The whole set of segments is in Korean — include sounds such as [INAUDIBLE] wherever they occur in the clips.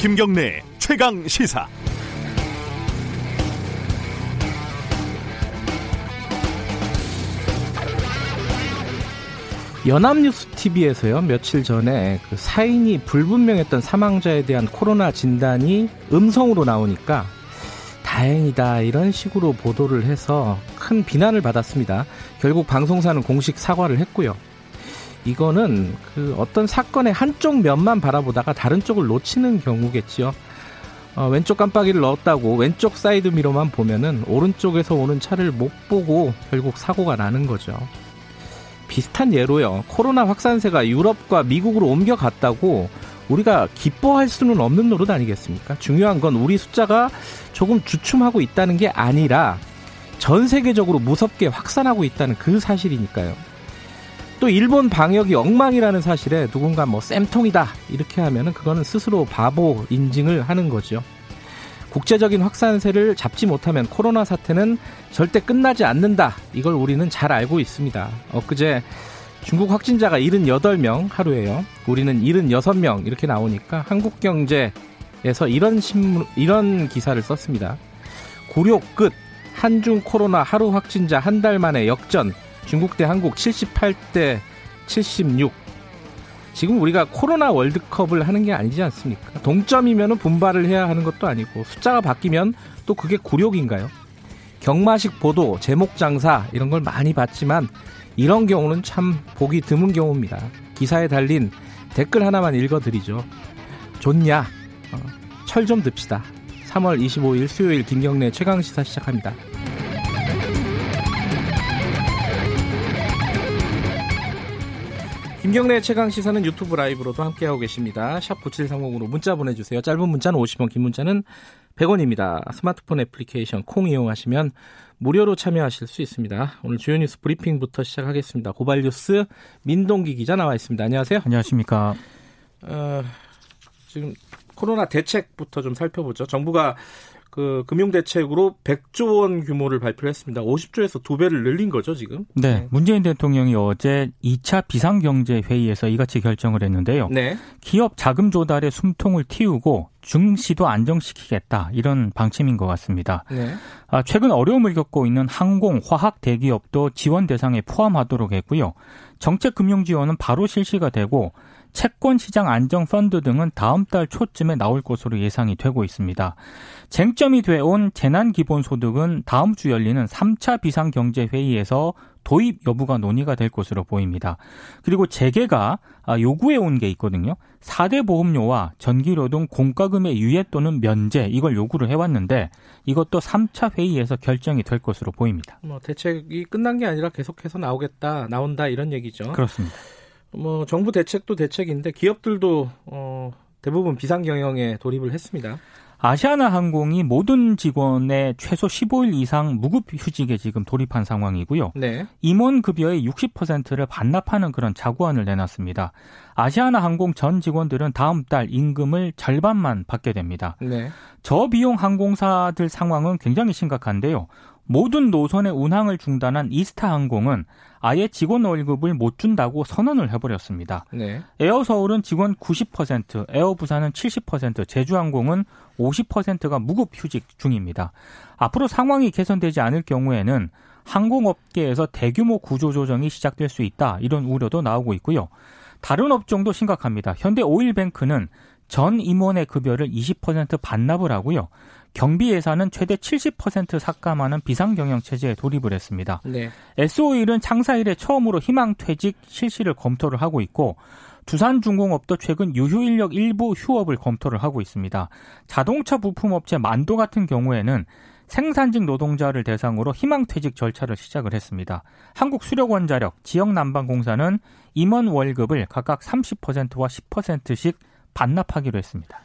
김경래 최강 시사. 연합뉴스 TV에서요 며칠 전에 그 사인이 불분명했던 사망자에 대한 코로나 진단이 음성으로 나오니까 다행이다 이런 식으로 보도를 해서 큰 비난을 받았습니다. 결국 방송사는 공식 사과를 했고요. 이거는 그 어떤 사건의 한쪽 면만 바라보다가 다른 쪽을 놓치는 경우겠지요. 어, 왼쪽 깜빡이를 넣었다고 왼쪽 사이드 미러만 보면은 오른쪽에서 오는 차를 못 보고 결국 사고가 나는 거죠. 비슷한 예로요. 코로나 확산세가 유럽과 미국으로 옮겨갔다고 우리가 기뻐할 수는 없는 노릇 아니겠습니까? 중요한 건 우리 숫자가 조금 주춤하고 있다는 게 아니라 전 세계적으로 무섭게 확산하고 있다는 그 사실이니까요. 또 일본 방역이 엉망이라는 사실에 누군가 뭐 쌤통이다 이렇게 하면은 그거는 스스로 바보 인증을 하는 거죠. 국제적인 확산세를 잡지 못하면 코로나 사태는 절대 끝나지 않는다. 이걸 우리는 잘 알고 있습니다. 엊그제 중국 확진자가 78명 하루에요. 우리는 76명 이렇게 나오니까 한국경제에서 이런 신문 이런 기사를 썼습니다. 굴욕 끝 한중 코로나 하루 확진자 한 달 만에 역전 중국 대 한국 78대 76 지금 우리가 코로나 월드컵을 하는 게 아니지 않습니까? 동점이면 분발을 해야 하는 것도 아니고 숫자가 바뀌면 또 그게 굴욕인가요? 경마식 보도, 제목 장사 이런 걸 많이 봤지만 이런 경우는 참 보기 드문 경우입니다. 기사에 달린 댓글 하나만 읽어드리죠. 좋냐? 어, 철좀 듭시다. 3월 25일 수요일 김경래 최강시사 시작합니다. 김경래 최강 시사는 유튜브 라이브로도 함께하고 계십니다. 샵 9730으로 문자 보내주세요. 짧은 문자는 50원, 긴 문자는 100원입니다. 스마트폰 애플리케이션 콩 이용하시면 무료로 참여하실 수 있습니다. 오늘 주요 뉴스 브리핑부터 시작하겠습니다. 고발뉴스 민동기 기자 나와 있습니다. 안녕하세요. 안녕하십니까. 어, 지금 코로나 대책부터 좀 살펴보죠. 정부가 그 금융대책으로 100조 원 규모를 발표를 했습니다. 50조에서 두 배를 늘린 거죠, 지금? 네. 문재인 대통령이 어제 2차 비상경제회의에서 이같이 결정을 했는데요. 네. 기업 자금 조달에 숨통을 틔우고 중시도 안정시키겠다. 이런 방침인 것 같습니다. 네. 아, 최근 어려움을 겪고 있는 항공, 화학 대기업도 지원 대상에 포함하도록 했고요. 정책 금융 지원은 바로 실시가 되고 채권 시장 안정 펀드 등은 다음 달 초쯤에 나올 것으로 예상이 되고 있습니다. 쟁점이 돼온 재난 기본 소득은 다음 주 열리는 3차 비상 경제 회의에서 도입 여부가 논의가 될 것으로 보입니다. 그리고 재계가 아, 요구해 온 게 있거든요. 4대 보험료와 전기료 등 공과금의 유예 또는 면제 이걸 요구를 해왔는데 이것도 3차 회의에서 결정이 될 것으로 보입니다. 뭐 대책이 끝난 게 아니라 계속해서 나오겠다, 나온다 이런 얘기죠. 그렇습니다. 뭐 정부 대책도 대책인데 기업들도 어, 대부분 비상 경영에 돌입을 했습니다. 아시아나 항공이 모든 직원의 최소 15일 이상 무급 휴직에 지금 돌입한 상황이고요. 네. 임원 급여의 60%를 반납하는 그런 자구안을 내놨습니다. 아시아나 항공 전 직원들은 다음 달 임금을 절반만 받게 됩니다. 네. 저비용 항공사들 상황은 굉장히 심각한데요. 모든 노선의 운항을 중단한 이스타 항공은 아예 직원 월급을 못 준다고 선언을 해버렸습니다. 네. 에어 서울은 직원 90%, 에어 부산은 70%, 제주항공은 50%가 무급 휴직 중입니다. 앞으로 상황이 개선되지 않을 경우에는 항공업계에서 대규모 구조조정이 시작될 수 있다 이런 우려도 나오고 있고요. 다른 업종도 심각합니다. 현대 오일뱅크는 전 임원의 급여를 20% 반납을 하고요. 경비 예산은 최대 70% 삭감하는 비상경영 체제에 돌입을 했습니다. 네. SO일은 창사 일에 처음으로 희망 퇴직 실시를 검토를 하고 있고 두산중공업도 최근 유휴 인력 일부 휴업을 검토를 하고 있습니다. 자동차 부품업체 만도 같은 경우에는 생산직 노동자를 대상으로 희망퇴직 절차를 시작을 했습니다. 한국수력원자력, 지역난방공사는 임원 월급을 각각 30%와 10%씩 반납하기로 했습니다.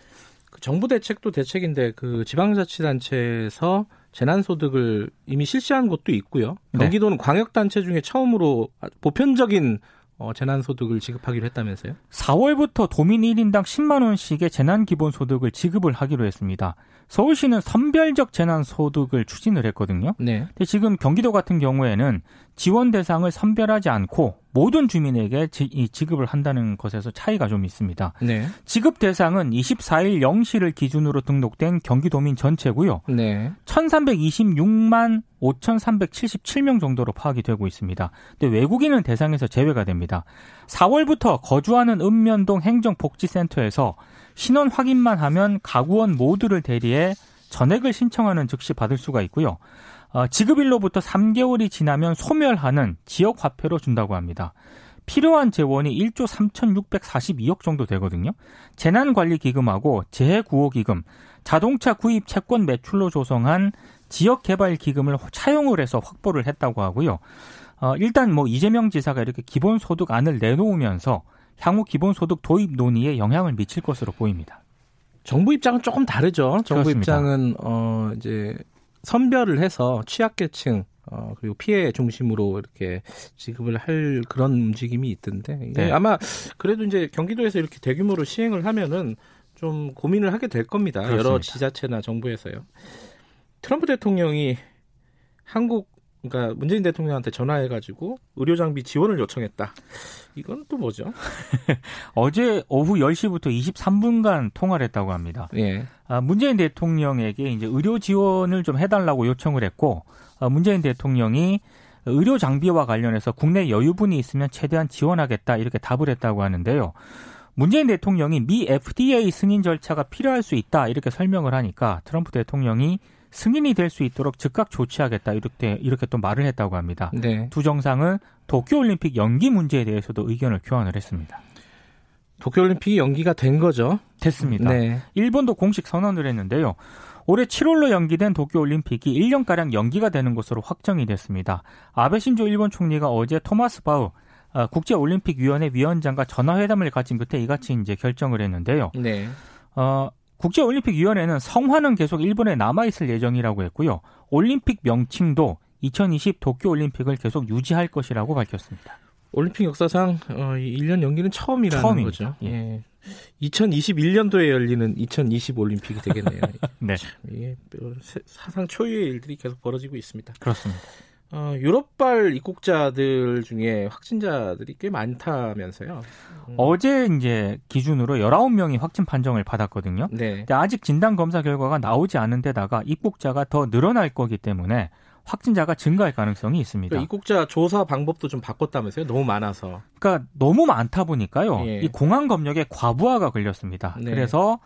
그 정부 대책도 대책인데 그 지방자치단체에서 재난소득을 이미 실시한 곳도 있고요. 네. 경기도는 네. 광역단체 중에 처음으로 보편적인 어, 재난소득을 지급하기로 했다면서요? 4월부터 도민 1인당 10만 원씩의 재난기본소득을 지급을 하기로 했습니다. 서울시는 선별적 재난소득을 추진을 했거든요. 네. 근데 지금 경기도 같은 경우에는 지원 대상을 선별하지 않고 모든 주민에게 지, 급을 한다는 것에서 차이가 좀 있습니다. 네. 지급 대상은 24일 0시를 기준으로 등록된 경기도민 전체고요. 네. 1,326만 5,377명 정도로 파악이 되고 있습니다. 근데 외국인은 대상에서 제외가 됩니다. 4월부터 거주하는 읍면동 행정복지센터에서 신원 확인만 하면 가구원 모두를 대리해 전액을 신청하는 즉시 받을 수가 있고요. 어, 지급일로부터 3개월이 지나면 소멸하는 지역 화폐로 준다고 합니다. 필요한 재원이 1조 3,642억 정도 되거든요. 재난관리기금하고 재해구호기금, 자동차 구입 채권 매출로 조성한 지역개발기금을 차용을 해서 확보를 했다고 하고요. 어, 일단 뭐 이재명 지사가 이렇게 기본소득안을 내놓으면서 향후 기본소득 도입 논의에 영향을 미칠 것으로 보입니다. 정부 입장은 조금 다르죠. 정부 그렇습니다. 입장은 어 이제 선별을 해서 취약계층 어, 그리고 피해 중심으로 이렇게 지급을 할 그런 움직임이 있던데 네. 아마 그래도 이제 경기도에서 이렇게 대규모로 시행을 하면은 좀 고민을 하게 될 겁니다. 그렇습니다. 여러 지자체나 정부에서요. 트럼프 대통령이 한국 그러니까 문재인 대통령한테 전화해가지고 의료 장비 지원을 요청했다. 이건 또 뭐죠? [LAUGHS] 어제 오후 10시부터 23분간 통화를 했다고 합니다. 예. 아, 문재인 대통령에게 이제 의료 지원을 좀 해달라고 요청을 했고 아, 문재인 대통령이 의료 장비와 관련해서 국내 여유분이 있으면 최대한 지원하겠다 이렇게 답을 했다고 하는데요. 문재인 대통령이 미 FDA 승인 절차가 필요할 수 있다 이렇게 설명을 하니까 트럼프 대통령이 승인이 될 수 있도록 즉각 조치하겠다 이렇게 이렇게 또 말을 했다고 합니다. 네. 두 정상은 도쿄올림픽 연기 문제에 대해서도 의견을 교환을 했습니다. 도쿄올림픽이 연기가 된 거죠? 됐습니다. 네. 일본도 공식 선언을 했는데요. 올해 7월로 연기된 도쿄올림픽이 1년가량 연기가 되는 것으로 확정이 됐습니다. 아베 신조 일본 총리가 어제 토마스 바우 어, 국제올림픽위원회 위원장과 전화회담을 가진 끝에 이같이 이제 결정을 했는데요. 네. 어, 국제올림픽위원회는 성화는 계속 일본에 남아있을 예정이라고 했고요. 올림픽 명칭도 2020 도쿄올림픽을 계속 유지할 것이라고 밝혔습니다. 올림픽 역사상 어, 1년 연기는 처음이라는 처음입니다. 거죠. 예. 예. 2021년도에 열리는 2020 올림픽이 되겠네요. [LAUGHS] 네. 참, 이게 사상 초유의 일들이 계속 벌어지고 있습니다. 그렇습니다. 어, 유럽발 입국자들 중에 확진자들이 꽤 많다면서요. 음. 어제 이제 기준으로 19명이 확진 판정을 받았거든요. 네. 근데 아직 진단 검사 결과가 나오지 않은 데다가 입국자가 더 늘어날 거기 때문에 확진자가 증가할 가능성이 있습니다. 그러니까 입국자 조사 방법도 좀 바꿨다면서요? 너무 많아서. 그러니까 너무 많다 보니까요. 예. 이 공항 검역에 과부하가 걸렸습니다. 네. 그래서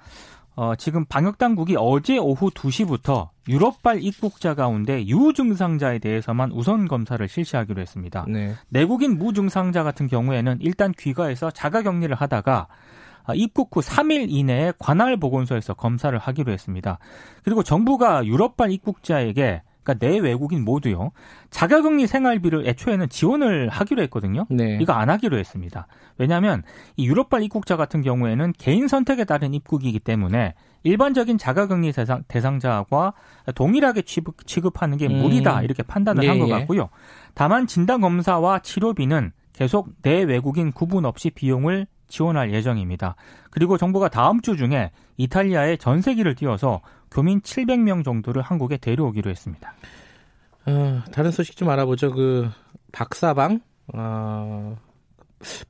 어, 지금 방역 당국이 어제 오후 2시부터 유럽발 입국자 가운데 유증상자에 대해서만 우선 검사를 실시하기로 했습니다. 네. 내국인 무증상자 같은 경우에는 일단 귀가해서 자가 격리를 하다가 아, 입국 후 3일 이내에 관할 보건소에서 검사를 하기로 했습니다. 그리고 정부가 유럽발 입국자에게 그러니까 내 외국인 모두요. 자가격리 생활비를 애초에는 지원을 하기로 했거든요. 네. 이거 안 하기로 했습니다. 왜냐하면 이 유럽발 입국자 같은 경우에는 개인 선택에 따른 입국이기 때문에 일반적인 자가격리 대상, 대상자와 동일하게 취급, 취급하는 게 음. 무리다 이렇게 판단을 네. 한것 예. 같고요. 다만 진단 검사와 치료비는 계속 내 외국인 구분 없이 비용을 지원할 예정입니다. 그리고 정부가 다음 주 중에 이탈리아에 전세기를 띄워서 교민 700명 정도를 한국에 데려오기로 했습니다. 어, 다른 소식 좀 알아보죠. 그 박사방 어,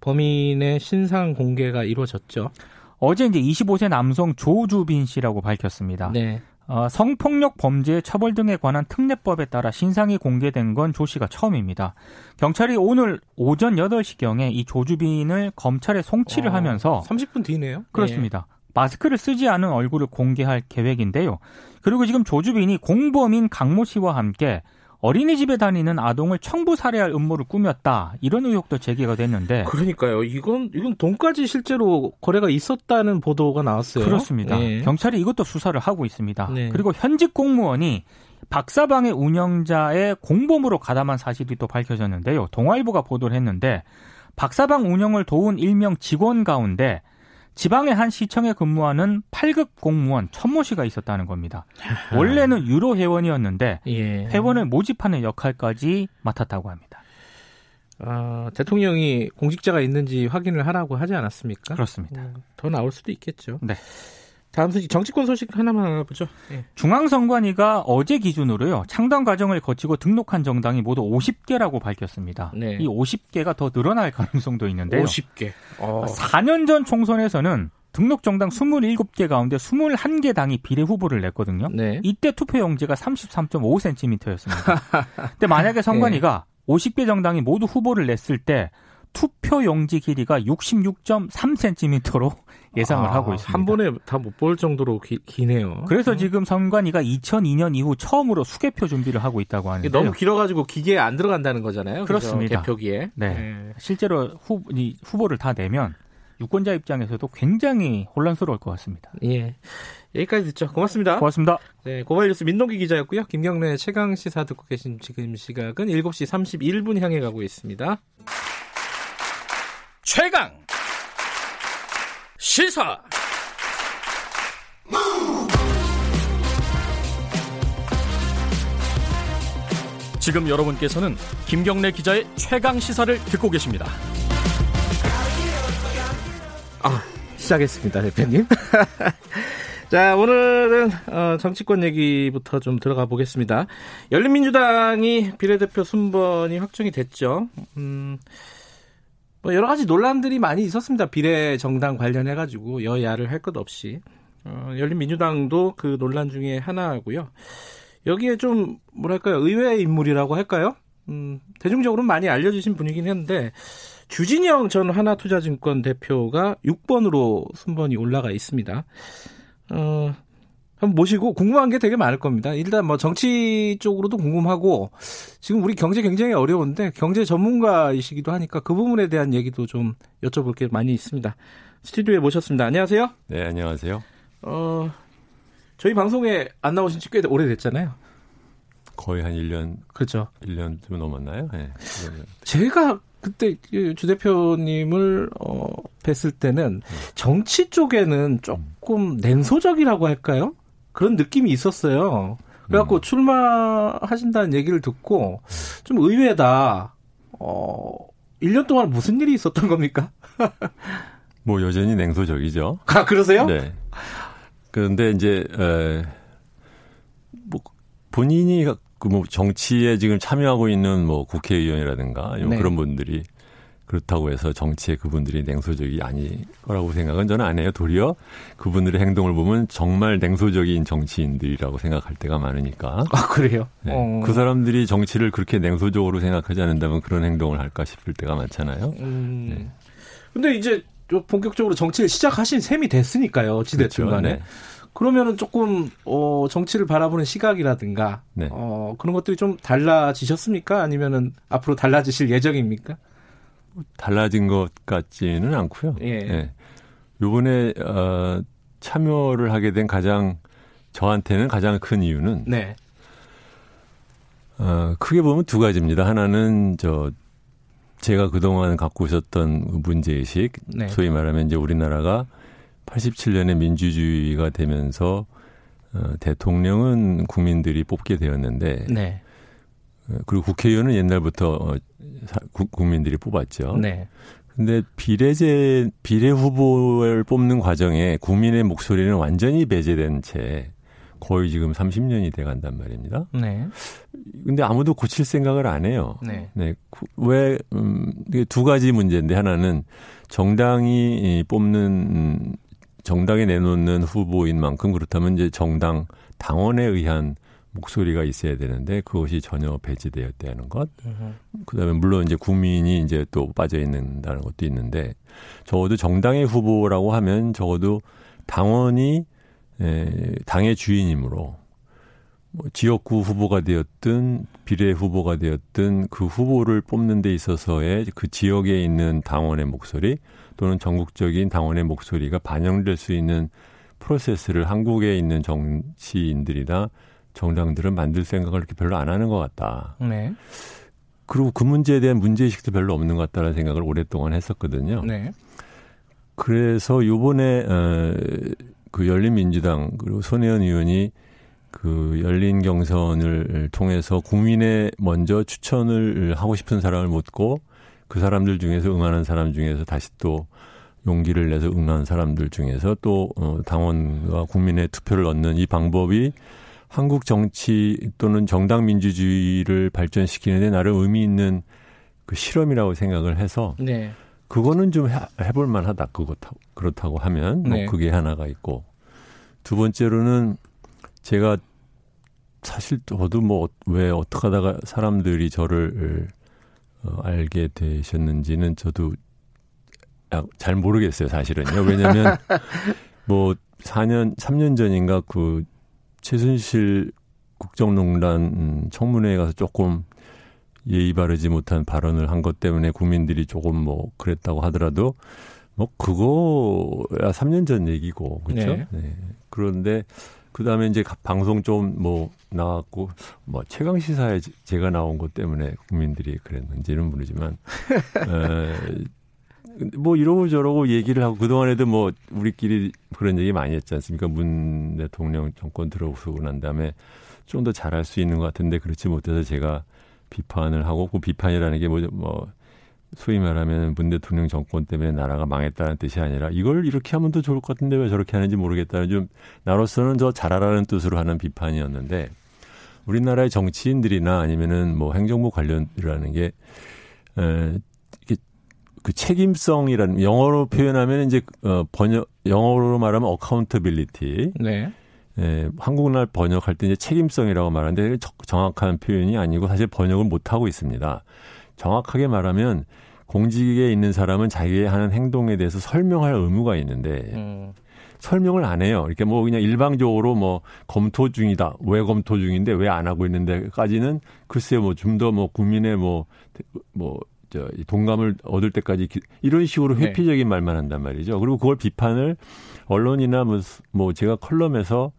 범인의 신상 공개가 이루어졌죠. 어제 이제 25세 남성 조주빈 씨라고 밝혔습니다. 네. 어, 성폭력 범죄 처벌 등에 관한 특례법에 따라 신상이 공개된 건 조 씨가 처음입니다. 경찰이 오늘 오전 8시경에 이 조주빈을 검찰에 송치를 어, 하면서 30분 뒤네요. 그렇습니다. 네. 마스크를 쓰지 않은 얼굴을 공개할 계획인데요. 그리고 지금 조주빈이 공범인 강모 씨와 함께 어린이집에 다니는 아동을 청부 살해할 음모를 꾸몄다. 이런 의혹도 제기가 됐는데. 그러니까요. 이건 이건 돈까지 실제로 거래가 있었다는 보도가 나왔어요. 그렇습니다. 네. 경찰이 이것도 수사를 하고 있습니다. 네. 그리고 현직 공무원이 박사방의 운영자의 공범으로 가담한 사실이 또 밝혀졌는데요. 동아일보가 보도를 했는데 박사방 운영을 도운 일명 직원 가운데 지방의 한 시청에 근무하는 8급 공무원 천모 씨가 있었다는 겁니다. 원래는 유로 회원이었는데 예. 회원을 모집하는 역할까지 맡았다고 합니다. 어, 대통령이 공직자가 있는지 확인을 하라고 하지 않았습니까? 그렇습니다. 음, 더 나올 수도 있겠죠. 네. 다음 소식 정치권 소식 하나만 알아보죠. 네. 중앙선관위가 어제 기준으로요 창당 과정을 거치고 등록한 정당이 모두 50개라고 밝혔습니다. 네. 이 50개가 더 늘어날 가능성도 있는데요. 50개. 어. 4년 전 총선에서는 등록 정당 27개 가운데 21개 당이 비례 후보를 냈거든요. 네. 이때 투표 용지가 33.5cm였습니다. 근데 만약에 선관위가 [LAUGHS] 네. 50개 정당이 모두 후보를 냈을 때 투표 용지 길이가 66.3cm로 예상을 아, 하고 있습니다. 한 번에 다 못 볼 정도로 기, 네요 그래서 음. 지금 선관위가 2002년 이후 처음으로 수개표 준비를 하고 있다고 하는데 너무 길어가지고 기계에 안 들어간다는 거잖아요. 그렇습니다. 개표기에. 네. 네. 실제로 후, 후보를 다 내면 유권자 입장에서도 굉장히 혼란스러울 것 같습니다. 예. 여기까지 듣죠. 고맙습니다. 고맙습니다. 네, 고발뉴스 민동기 기자였고요. 김경래 최강 시사 듣고 계신 지금 시각은 7시 31분 향해 가고 있습니다. 최강 시사 지금 여러분께서는 김경래 기자의 최강 시사를 듣고 계십니다. 아, 시작했습니다, 대표님. [LAUGHS] 자, 오늘은 어, 정치권 얘기부터 좀 들어가 보겠습니다. 열린민주당이 비례대표 순번이 확정이 됐죠. 음, 뭐 여러 가지 논란들이 많이 있었습니다. 비례 정당 관련해 가지고 여야를 할 것 없이 어, 열린민주당도 그 논란 중에 하나고요. 여기에 좀 뭐랄까요 의외의 인물이라고 할까요? 음, 대중적으로 많이 알려지신 분이긴 했는데 주진영 전 하나투자증권 대표가 6번으로 순번이 올라가 있습니다. 어, 한번 모시고 궁금한 게 되게 많을 겁니다. 일단 뭐 정치 쪽으로도 궁금하고 지금 우리 경제 굉장히 어려운데 경제 전문가이시기도 하니까 그 부분에 대한 얘기도 좀 여쭤볼 게 많이 있습니다. 스튜디오에 모셨습니다. 안녕하세요. 네, 안녕하세요. 어, 저희 방송에 안 나오신 지 꽤 오래됐잖아요. 거의 한 1년. 그렇죠. 1년 좀 넘었나요? 네. 제가 그때 그주 대표님을 어, 뵀을 때는 정치 쪽에는 조금 냉소적이라고 할까요? 그런 느낌이 있었어요. 그래갖고 음. 출마하신다는 얘기를 듣고 좀 의외다. 어, 1년 동안 무슨 일이 있었던 겁니까? [LAUGHS] 뭐 여전히 냉소적이죠. 아, 그러세요? 네. 그런데 이제 에, 뭐 본인이 그뭐 정치에 지금 참여하고 있는 뭐 국회의원이라든가 네. 그런 분들이 그렇다고 해서 정치에 그분들이 냉소적이 아닐 거라고 생각은 저는 안 해요. 도리어 그분들의 행동을 보면 정말 냉소적인 정치인들이라고 생각할 때가 많으니까. 아, 그래요? 네. 어. 그 사람들이 정치를 그렇게 냉소적으로 생각하지 않는다면 그런 행동을 할까 싶을 때가 많잖아요. 음. 네. 근데 이제 본격적으로 정치를 시작하신 셈이 됐으니까요. 어찌됐든 그렇죠. 간에. 네. 그러면은 조금 어 정치를 바라보는 시각이라든가 네. 어 그런 것들이 좀 달라지셨습니까? 아니면은 앞으로 달라지실 예정입니까? 달라진 것 같지는 않고요. 예. 예. 요번에 어 참여를 하게 된 가장 저한테는 가장 큰 이유는 네. 어 크게 보면 두 가지입니다. 하나는 저 제가 그동안 갖고 있었던 문제의식, 네. 소위 말하면 이제 우리나라가 87년에 민주주의가 되면서 어, 대통령은 국민들이 뽑게 되었는데 네. 어, 그리고 국회의원은 옛날부터 어, 국민들이 뽑았죠. 네. 근데 비례제 비례 후보를 뽑는 과정에 국민의 목소리는 완전히 배제된 채 거의 지금 30년이 돼 간단 말입니다. 네. 근데 아무도 고칠 생각을 안 해요. 네. 네. 왜, 음, 두 가지 문제인데 하나는 정당이 뽑는 정당에 내놓는 후보인 만큼 그렇다면 이제 정당 당원에 의한 목소리가 있어야 되는데 그것이 전혀 배제되었다는 것. 그다음에 물론 이제 국민이 이제 또 빠져 있는다는 것도 있는데 적어도 정당의 후보라고 하면 적어도 당원이 에, 당의 주인이므로 뭐 지역구 후보가 되었든 비례 후보가 되었든 그 후보를 뽑는 데 있어서의 그 지역에 있는 당원의 목소리 또는 전국적인 당원의 목소리가 반영될 수 있는 프로세스를 한국에 있는 정치인들이나 정당들은 만들 생각을 이렇게 별로 안 하는 것 같다. 네. 그리고 그 문제에 대한 문제의식도 별로 없는 것 같다는 생각을 오랫동안 했었거든요. 네. 그래서 요번에 어, 그 열린민주당 그리고 손혜원 의원이 그 열린 경선을 통해서 국민의 먼저 추천을 하고 싶은 사람을 묻고 그 사람들 중에서 응하는 사람 중에서 다시 또 용기를 내서 응하는 사람들 중에서 또 어, 당원과 국민의 투표를 얻는 이 방법이 한국 정치 또는 정당 민주주의를 발전시키는데 나름 의미 있는 그 실험이라고 생각을 해서 네. 그거는 좀 해, 해볼 만하다 그렇다고 그렇다고 하면 뭐 네. 그게 하나가 있고 두 번째로는 제가 사실 저도 뭐 왜 어떻게 하다가 사람들이 저를 어, 알게 되셨는지는 저도 잘 모르겠어요 사실은요 왜냐하면 [LAUGHS] 뭐 4년 3년 전인가 그 최순실 국정농단 청문회에 가서 조금 예의 바르지 못한 발언을 한 것 때문에 국민들이 조금 뭐 그랬다고 하더라도 뭐 그거야 3년 전 얘기고 그렇죠. 네. 네. 그런데 그 다음에 이제 방송 좀 뭐 나왔고 뭐 최강 시사에 제가 나온 것 때문에 국민들이 그랬는지는 모르지만 [LAUGHS] 에, 뭐 이러고 저러고 얘기를 하고 그동안에도 뭐 우리끼리 그런 얘기 많이 했지 않습니까? 문 대통령 정권 들어오고 난 다음에 좀 더 잘할 수 있는 것 같은데 그렇지 못해서 제가 비판을 하고 그 비판이라는 게 뭐, 뭐 소위 말하면 문 대통령 정권 때문에 나라가 망했다는 뜻이 아니라 이걸 이렇게 하면 더 좋을 것 같은데 왜 저렇게 하는지 모르겠다는 좀 나로서는 저 잘하라는 뜻으로 하는 비판이었는데 우리나라의 정치인들이나 아니면은 뭐 행정부 관련이라는 게 에, 그 책임성이라는 영어로 표현하면 이제 어 번역 영어로 말하면 accountability. 네. 예, 한국말 번역할 때 이제 책임성이라고 말하는데 정확한 표현이 아니고 사실 번역을 못 하고 있습니다. 정확하게 말하면 공직에 있는 사람은 자기의 하는 행동에 대해서 설명할 의무가 있는데 음. 설명을 안 해요. 이렇게 뭐 그냥 일방적으로 뭐 검토 중이다. 왜 검토 중인데 왜 안 하고 있는데까지는 글쎄요 뭐좀더뭐 국민의 뭐뭐 뭐 저, 동감을 얻을 때까지 기, 이런 식으로 네. 회피적인 네. 말만 한단 말이죠. 그리고 그걸 비판을 언론이나 뭐, 뭐 제가 컬럼에서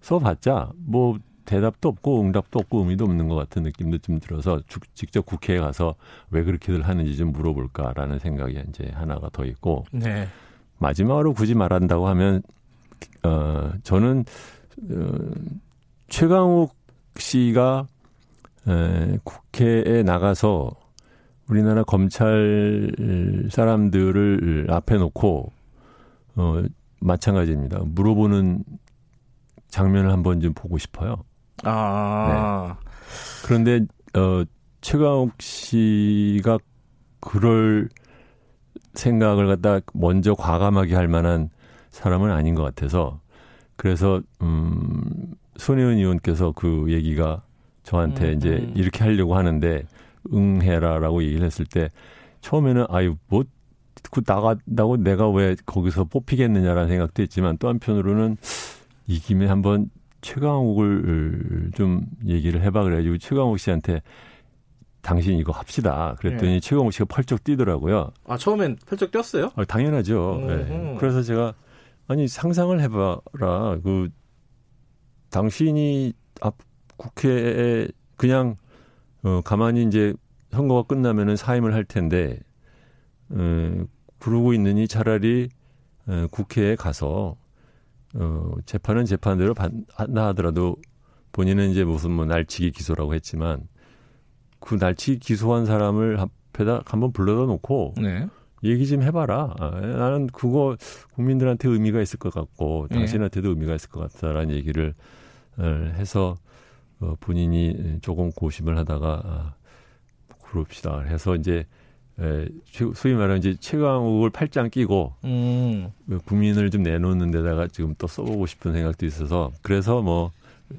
써봤자 뭐 대답도 없고 응답도 없고 의미도 없는 것 같은 느낌도 좀 들어서 주, 직접 국회에 가서 왜 그렇게들 하는지 좀 물어볼까라는 생각이 이제 하나가 더 있고 네. 마지막으로 굳이 말한다고 하면 어 저는 어, 최강욱 씨가 에, 국회에 나가서 우리나라 검찰 사람들을 앞에 놓고 어 마찬가지입니다. 물어보는 장면을 한번 좀 보고 싶어요. 아. 네. 그런데 어 최강욱 씨가 그럴 생각을 갖다 먼저 과감하게 할 만한 사람은 아닌 것 같아서 그래서 음 손혜원 의원께서 그 얘기가 저한테 음, 이제 음. 이렇게 하려고 하는데 응해라라고 얘기를 했을 때 처음에는 아유 뭐그 나간다고 내가 왜 거기서 뽑히겠느냐라는 생각도 했지만 또 한편으로는 이 김에 한번 최강욱을 좀 얘기를 해봐 그래가지고 최강욱 씨한테 당신 이거 합시다. 그랬더니 네. 최강욱 씨가 펄쩍 뛰더라고요. 아 처음엔 펄쩍 뛰었어요? 아, 당연하죠. 네. 그래서 제가 아니 상상을 해봐라. 그 당신이 앞 국회에 그냥 어, 가만히 이제 선거가 끝나면은 사임을 할 텐데, 어, 그러고 있느니 차라리 어, 국회에 가서 어, 재판은 재판대로 한다 하더라도 본인은 이제 무슨 뭐 날치기 기소라고 했지만 그 날치기 기소한 사람을 앞에다 한번 불러다 놓고 네. 얘기 좀 해봐라. 아, 나는 그거 국민들한테 의미가 있을 것 같고 네. 당신한테도 의미가 있을 것 같다라는 얘기를 어, 해서 어, 본인이 조금 고심을 하다가 아, 그럽시다. 해서 이제 에, 소위 말하는 이제 최강욱을 팔짱 끼고 음. 그 국민을 좀 내놓는 데다가 지금 또 써보고 싶은 생각도 있어서 그래서 뭐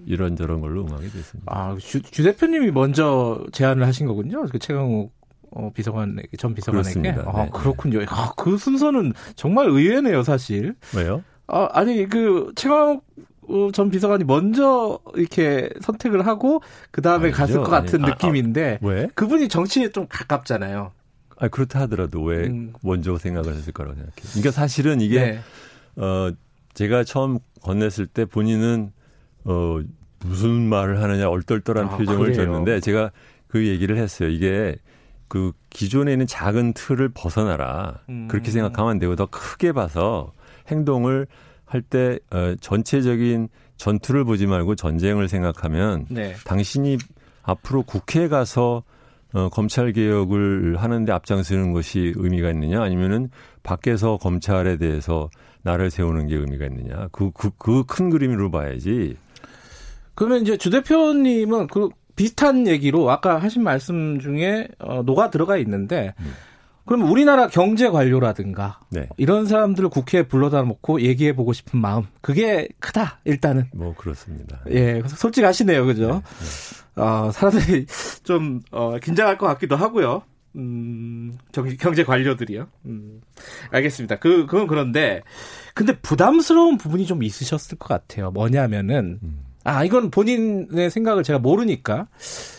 이런저런 걸로 응하게 됐습니다. 아, 주, 주 대표님이 먼저 제안을 하신 거군요. 그 최강욱 어, 비서관, 전 비서관에게. 그렇습니다. 아, 네. 그렇군요. 아, 그 순서는 정말 의외네요, 사실. 왜요? 아, 아니, 그, 최강욱 어, 전 비서관이 먼저 이렇게 선택을 하고 그 다음에 갔을 것 같은 아니, 느낌인데 아, 아, 왜? 그분이 정치에 좀 가깝잖아요. 아 그렇다 하더라도 왜 음. 먼저 생각을 했을 거라고 생각해요. 그러니까 사실은 이게 네. 어 제가 처음 건넸을 때 본인은 어 무슨 말을 하느냐 얼떨떨한 아, 표정을 줬는데 제가 그 얘기를 했어요. 이게 그 기존에 있는 작은 틀을 벗어나라. 음. 그렇게 생각하면 안 되고 더 크게 봐서 행동을 할때 어, 전체적인 전투를 보지 말고 전쟁을 생각하면 네. 당신이 앞으로 국회에 가서 어, 검찰 개혁을 하는데 앞장서는 것이 의미가 있느냐 아니면은 밖에서 검찰에 대해서 나를 세우는 게 의미가 있느냐 그 그 그 큰 그림으로 봐야지. 그러면 이제 주 대표님은 그 비슷한 얘기로 아까 하신 말씀 중에 어, 녹아 들어가 있는데 음. 그럼 우리나라 경제 관료라든가 네. 이런 사람들을 국회에 불러다 놓고 얘기해 보고 싶은 마음 그게 크다 일단은 뭐 그렇습니다. 예, 솔직하시네요, 그죠? 네, 네. 어, 사람들이 [LAUGHS] 좀 어, 긴장할 것 같기도 하고요. 음, 경제 관료들이요. 음, 알겠습니다. 그 그건 그런데 근데 부담스러운 부분이 좀 있으셨을 것 같아요. 뭐냐면은 음. 아, 이건 본인의 생각을 제가 모르니까.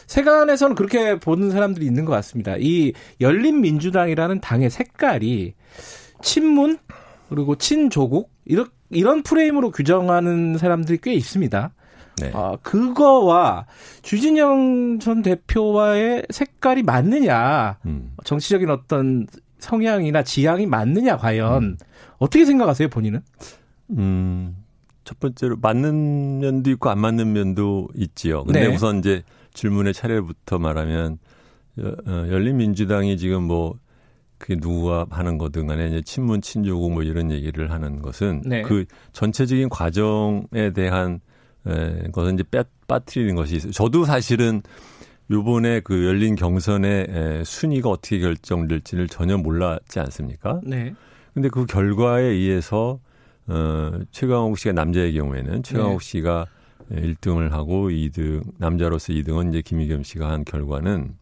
세간에서는 그렇게 보는 사람들이 있는 것 같습니다. 이 열린민주당이라는 당의 색깔이 친문, 그리고 친조국, 이런, 이런 프레임으로 규정하는 사람들이 꽤 있습니다. 네. 아, 그거와 주진영 전 대표와의 색깔이 맞느냐, 음. 정치적인 어떤 성향이나 지향이 맞느냐, 과연. 음. 어떻게 생각하세요, 본인은? 음, 첫 번째로 맞는 면도 있고 안 맞는 면도 있지요. 근데 네. 우선 이제 질문의 차례부터 말하면 어, 열린민주당이 지금 뭐 그게 누가 하는 거든 간에 이제 친문 친조국 뭐 이런 얘기를 하는 것은 네. 그 전체적인 과정에 대한 에, 것은 이제 빠, 빠뜨리는 것이 있어요. 저도 사실은 요번에 그 열린 경선의 에, 순위가 어떻게 결정될지를 전혀 몰랐지 않습니까? 네. 근데 그 결과에 의해서 어, 최강욱 씨가 남자의 경우에는 최강욱 네. 씨가 1등을 하고 2등, 남자로서 2등은 이제 김희겸 씨가 한 결과는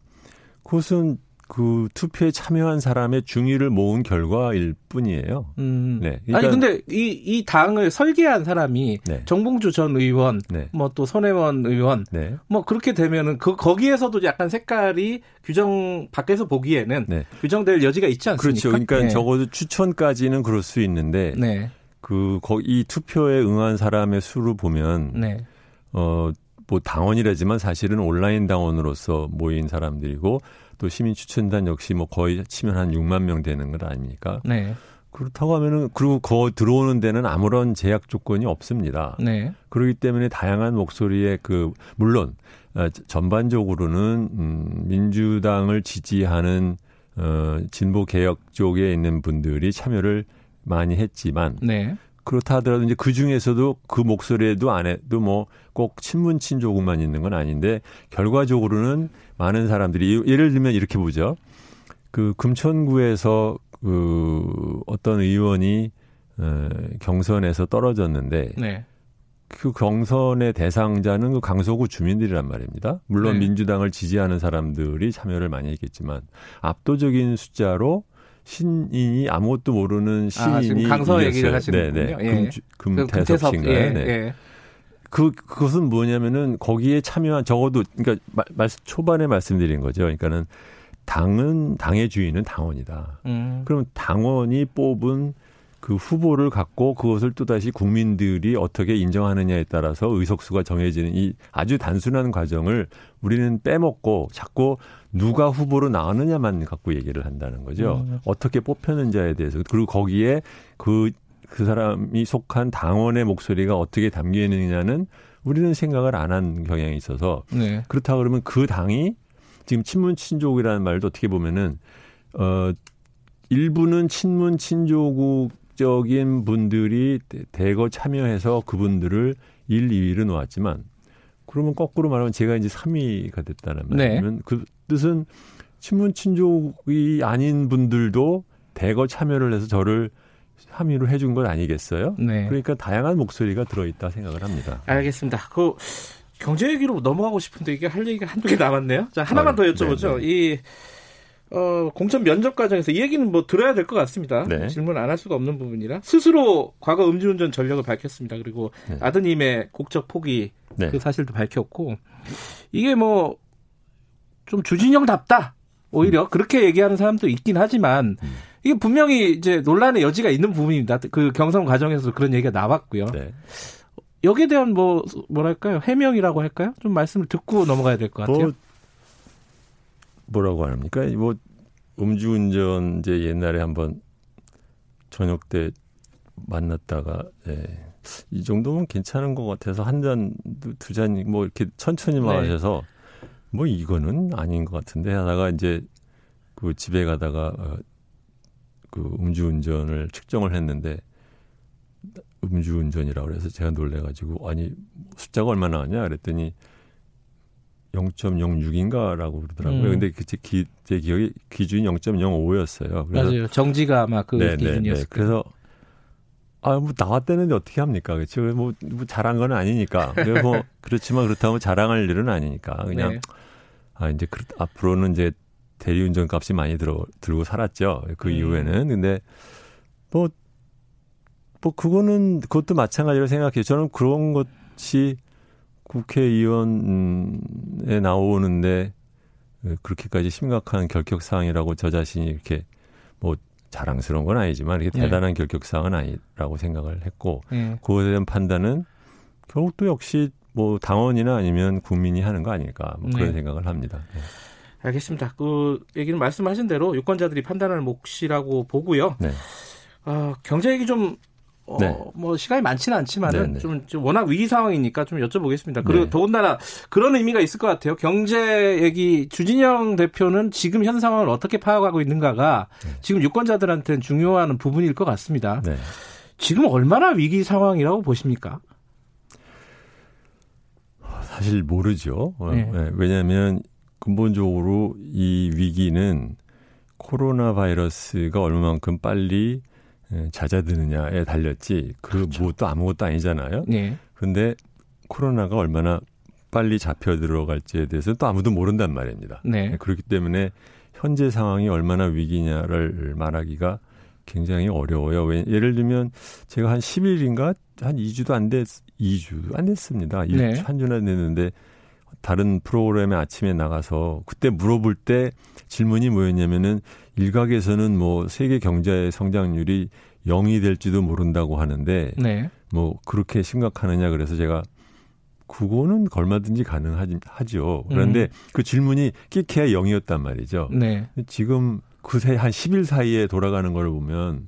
그것은 그 투표에 참여한 사람의 중의를 모은 결과일 뿐이에요. 음. 네. 그러니까 아니 근데 이 이 당을 설계한 사람이 네. 정봉주 전 의원, 네. 뭐또 손혜원 의원, 네. 뭐 그렇게 되면은 그 거기에서도 약간 색깔이 규정 밖에서 보기에는 네. 규정될 여지가 있지 않습니까? 그렇죠. 그러니까 네. 적어도 추천까지는 그럴 수 있는데 네. 그, 거, 이 투표에 응한 사람의 수를 보면, 네. 어, 뭐 당원이라지만 사실은 온라인 당원으로서 모인 사람들이고 또 시민 추천단 역시 뭐 거의 치면 한 6만 명 되는 것 아닙니까? 네. 그렇다고 하면은 그리고 거 들어오는 데는 아무런 제약 조건이 없습니다. 네. 그렇기 때문에 다양한 목소리에 그 물론 어, 전반적으로는 음 민주당을 지지하는 어 진보 개혁 쪽에 있는 분들이 참여를 많이 했지만 네. 그렇다 하더라도 이제 그 중에서도 그 목소리에도 안에도 뭐 꼭 친문 친조국만 있는 건 아닌데 결과적으로는 많은 사람들이 예를 들면 이렇게 보죠. 그 금천구에서 그 어떤 의원이 어, 경선에서 떨어졌는데 네. 그 경선의 대상자는 그 강서구 주민들이란 말입니다. 물론 네. 민주당을 지지하는 사람들이 참여를 많이 했겠지만 압도적인 숫자로 신인이 아무것도 모르는 신인이 아, 강서 얘기를 하시는 네네. 예. 금, 금태섭 씨인가요? 예, 네. 예. 그 그것은 뭐냐면은 거기에 참여한 적어도 그러니까 말, 초반에 말씀드린 거죠. 그러니까는 당은 당의 주인은 당원이다. 음. 그럼 당원이 뽑은 그 후보를 갖고 그것을 또다시 국민들이 어떻게 인정하느냐에 따라서 의석수가 정해지는 이 아주 단순한 과정을 우리는 빼먹고 자꾸 누가 후보로 나왔느냐만 갖고 얘기를 한다는 거죠. 음. 어떻게 뽑혔는지에 대해서. 그리고 거기에 그, 그 사람이 속한 당원의 목소리가 어떻게 담겨 있느냐는 우리는 생각을 안 한 경향이 있어서 네. 그렇다 그러면 그 당이 지금 친문 친족이라는 말도 어떻게 보면은 어 일부는 친문 친조국적인 분들이 대거 참여해서 그분들을 1, 2위로 놓았지만 그러면 거꾸로 말하면 제가 이제 3위가 됐다는 말이면 네. 그 뜻은 친문 친족이 아닌 분들도 대거 참여를 해서 저를 3위로 해준 건 아니겠어요? 네. 그러니까 다양한 목소리가 들어있다 생각을 합니다. 알겠습니다. 그 경제 얘기로 넘어가고 싶은데 이게 할 얘기가 한두 개 남았네요. 자 하나만 아, 더 여쭤보죠. 네네. 네. 이 어, 공천 면접 과정에서 이 얘기는 뭐 들어야 될 것 같습니다. 네. 질문 안 할 수가 없는 부분이라 스스로 과거 음주운전 전력을 밝혔습니다. 그리고 네. 아드님의 국적 포기 네. 그 사실도 밝혔고 이게 뭐 좀 주진영답다 오히려 음. 그렇게 얘기하는 사람도 있긴 하지만 음. 이게 분명히 이제 논란의 여지가 있는 부분입니다. 그 경선 과정에서 그런 얘기가 나왔고요. 네. 여기에 대한 뭐 뭐랄까요 해명이라고 할까요? 좀 말씀을 듣고 넘어가야 될 것 같아요. 뭐, 뭐라고 합니까? 뭐 음주운전 이제 옛날에 한번 저녁 때 만났다가 예. 이 정도면 괜찮은 것 같아서 한 잔, 두 잔, 뭐 이렇게 천천히 네. 마셔서 뭐 이거는 아닌 것 같은데 하다가 이제 그 집에 가다가 어, 그 음주운전을 측정을 했는데 음주운전이라고 그래서 제가 놀래가지고 아니 숫자가 얼마 나왔냐 그랬더니 0.06인가라고 그러더라고요. 음. 근데 그제 기, 제 기억이 기준이 0.05였어요. 그래서 맞아요. 정지가 아마 그 네네네. 네, 기준이었어요. 그래서 아, 뭐 나왔다는데 어떻게 합니까? 그렇죠. 뭐, 뭐 잘한 건 아니니까. 그리고 뭐 [LAUGHS] 그렇지만 그렇다고 자랑할 일은 아니니까 그냥 네. 아 이제 그, 앞으로는 이제 대리운전 값이 많이 들어 들고 살았죠. 그 음. 이후에는 근데 뭐뭐 뭐 그거는 그것도 마찬가지로 생각해요. 저는 그런 것이 국회의원에 나오는데 그렇게까지 심각한 결격 사항이라고 저 자신이 이렇게 뭐 자랑스러운 건 아니지만 이렇게 네. 대단한 결격 사항은 아니라고 생각을 했고 네. 그것에 대한 판단은 결국 또 역시 뭐 당원이나 아니면 국민이 하는 거 아닐까 뭐 그런 네. 생각을 합니다. 네. 알겠습니다. 그 얘기는 말씀하신 대로 유권자들이 판단할 몫이라고 보고요. 네. 어, 경제 얘기 좀 어, 네. 뭐 시간이 많지는 않지만은 네, 네. 좀, 좀, 워낙 위기 상황이니까 좀 여쭤보겠습니다. 그리고 네. 더군다나 그런 의미가 있을 것 같아요. 경제 얘기 주진영 대표는 지금 현 상황을 어떻게 파악하고 있는가가 네. 지금 유권자들한테는 중요한 부분일 것 같습니다. 네. 지금 얼마나 위기 상황이라고 보십니까? 사실 모르죠. 어, 왜냐하면 근본적으로 이 위기는 코로나 바이러스가 얼마만큼 빨리 예, 잦아드느냐에 달렸지 그 그렇죠. 무엇도 아무것도 아니잖아요. 네. 근데 코로나가 얼마나 빨리 잡혀 들어갈지에 대해서는 또 아무도 모른단 말입니다. 네. 예, 그렇기 때문에 현재 상황이 얼마나 위기냐를 말하기가 굉장히 어려워요. 왜, 예를 들면 제가 한 10일인가 한 2주도 안 됐, 2주 안 됐습니다. 네. 한 주나 됐는데 다른 프로그램에 아침에 나가서 그때 물어볼 때 질문이 뭐였냐면은 일각에서는 뭐 세계 경제 성장률이 0이 될지도 모른다고 하는데 네. 뭐 그렇게 심각하느냐 그래서 제가 그거는 얼마든지 가능하죠. 그런데 음. 그 질문이 끼케야 0이었단 말이죠. 네. 지금 그새 한 10일 사이에 돌아가는 걸 보면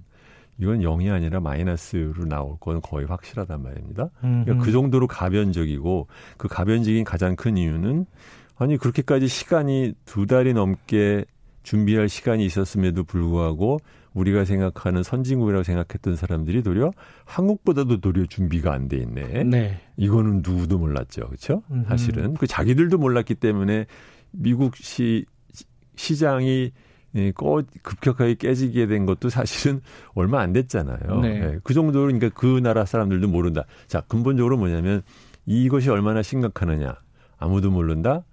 이건 0이 아니라 마이너스로 나올 건 거의 확실하단 말입니다. 그러니까 그 정도로 가변적이고 그 가변적인 가장 큰 이유는 아니 그렇게까지 시간이 두 달이 넘게 준비할 시간이 있었음에도 불구하고 우리가 생각하는 선진국이라고 생각했던 사람들이 도리어 한국보다도 도리어 준비가 안 돼 있네. 네. 이거는 누구도 몰랐죠. 그렇죠? 사실은 그 자기들도 몰랐기 때문에 미국 시 시장이 예, 꺼 급격하게 깨지게 된 것도 사실은 얼마 안 됐잖아요. 네. 네. 그 정도로 그러니까 그 나라 사람들도 모른다. 자, 근본적으로 뭐냐면 이것이 얼마나 심각하느냐. 아무도 모른다.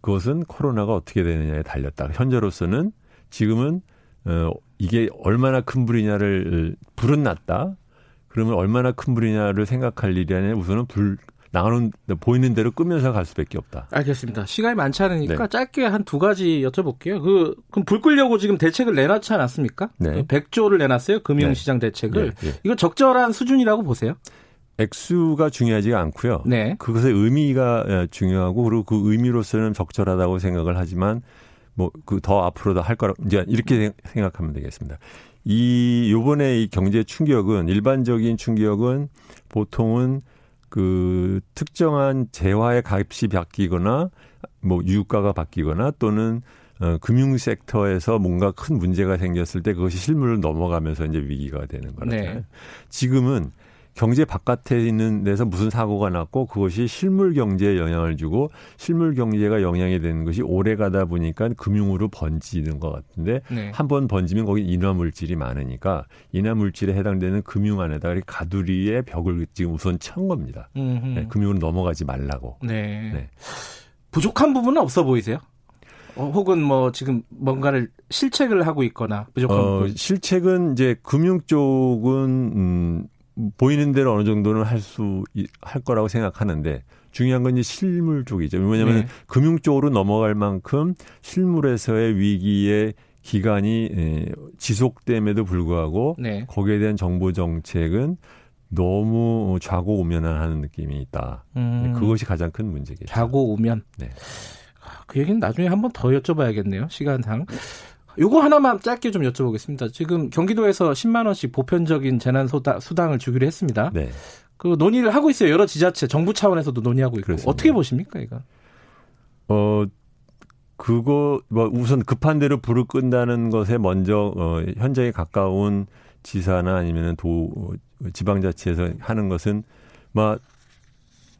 그것은 코로나가 어떻게 되느냐에 달렸다. 현재로서는 지금은 어 이게 얼마나 큰 불이냐를 불은 났다. 그러면 얼마나 큰 불이냐를 생각할 일이 아니라 우선은 불 나오는 보이는 대로 끄면서 갈 수밖에 없다. 알겠습니다. 시간이 많지 않으니까 네. 짧게 한 두 가지 여쭤볼게요. 그 그럼 불 끄려고 지금 대책을 내놨지 않았습니까? 네. 100조를 그 내놨어요. 금융시장 네. 대책을. 네. 네. 이거 적절한 수준이라고 보세요? 액수가 중요하지 않고요. 네. 그것의 의미가 예, 중요하고 그리고 그 의미로서는 적절하다고 생각을 하지만 뭐 그 더 앞으로도 할 거라 이제 이렇게 생각하면 되겠습니다. 이 요번에 이 경제 충격은 일반적인 충격은 보통은 그 특정한 재화의 값이 바뀌거나 뭐 유가가 바뀌거나 또는 어, 금융 섹터에서 뭔가 큰 문제가 생겼을 때 그것이 실물로 넘어가면서 이제 위기가 되는 거잖아요. 네. 지금은 경제 바깥에 있는 데서 무슨 사고가 났고 그것이 실물 경제에 영향을 주고 실물 경제가 영향이 되는 것이 오래 가다 보니까 금융으로 번지는 것 같은데 네. 한번 번지면 거기 인화 물질이 많으니까 인화 물질에 해당되는 금융 안에다 가 가두리의 벽을 지금 우선 천 겁니다. 네, 금융으로 넘어가지 말라고. 네. 네. 부족한 부분은 없어 보이세요? 어, 혹은 뭐 지금 뭔가를 실책을 하고 있거나 부족한 어. 실책은 이제 금융 쪽은 음 보이는 대로 어느 정도는 할 수 할 거라고 생각하는데 중요한 건 이제 실물 쪽이죠. 왜냐하면 네. 금융 쪽으로 넘어갈 만큼 실물에서의 위기의 기간이 에, 지속됨에도 불구하고 네. 거기에 대한 정부 정책은 너무 좌고 우면하는 느낌이 있다. 음. 네, 그것이 가장 큰 문제겠죠. 좌고 우면. 네. 그 얘기는 나중에 한번 더 여쭤봐야겠네요. 시간상. 요거 하나만 짧게 좀 여쭤보겠습니다. 지금 경기도에서 10만 원씩 보편적인 재난 수당을 주기로 했습니다. 네. 그 논의를 하고 있어요. 여러 지자체, 정부 차원에서도 논의하고 있고 그렇습니다. 어떻게 보십니까, 이거? 어, 그거 뭐 우선 급한 대로 불을 끈다는 것에 먼저 어 현장에 가까운 지사나 아니면은 도 지방자치에서 하는 것은 막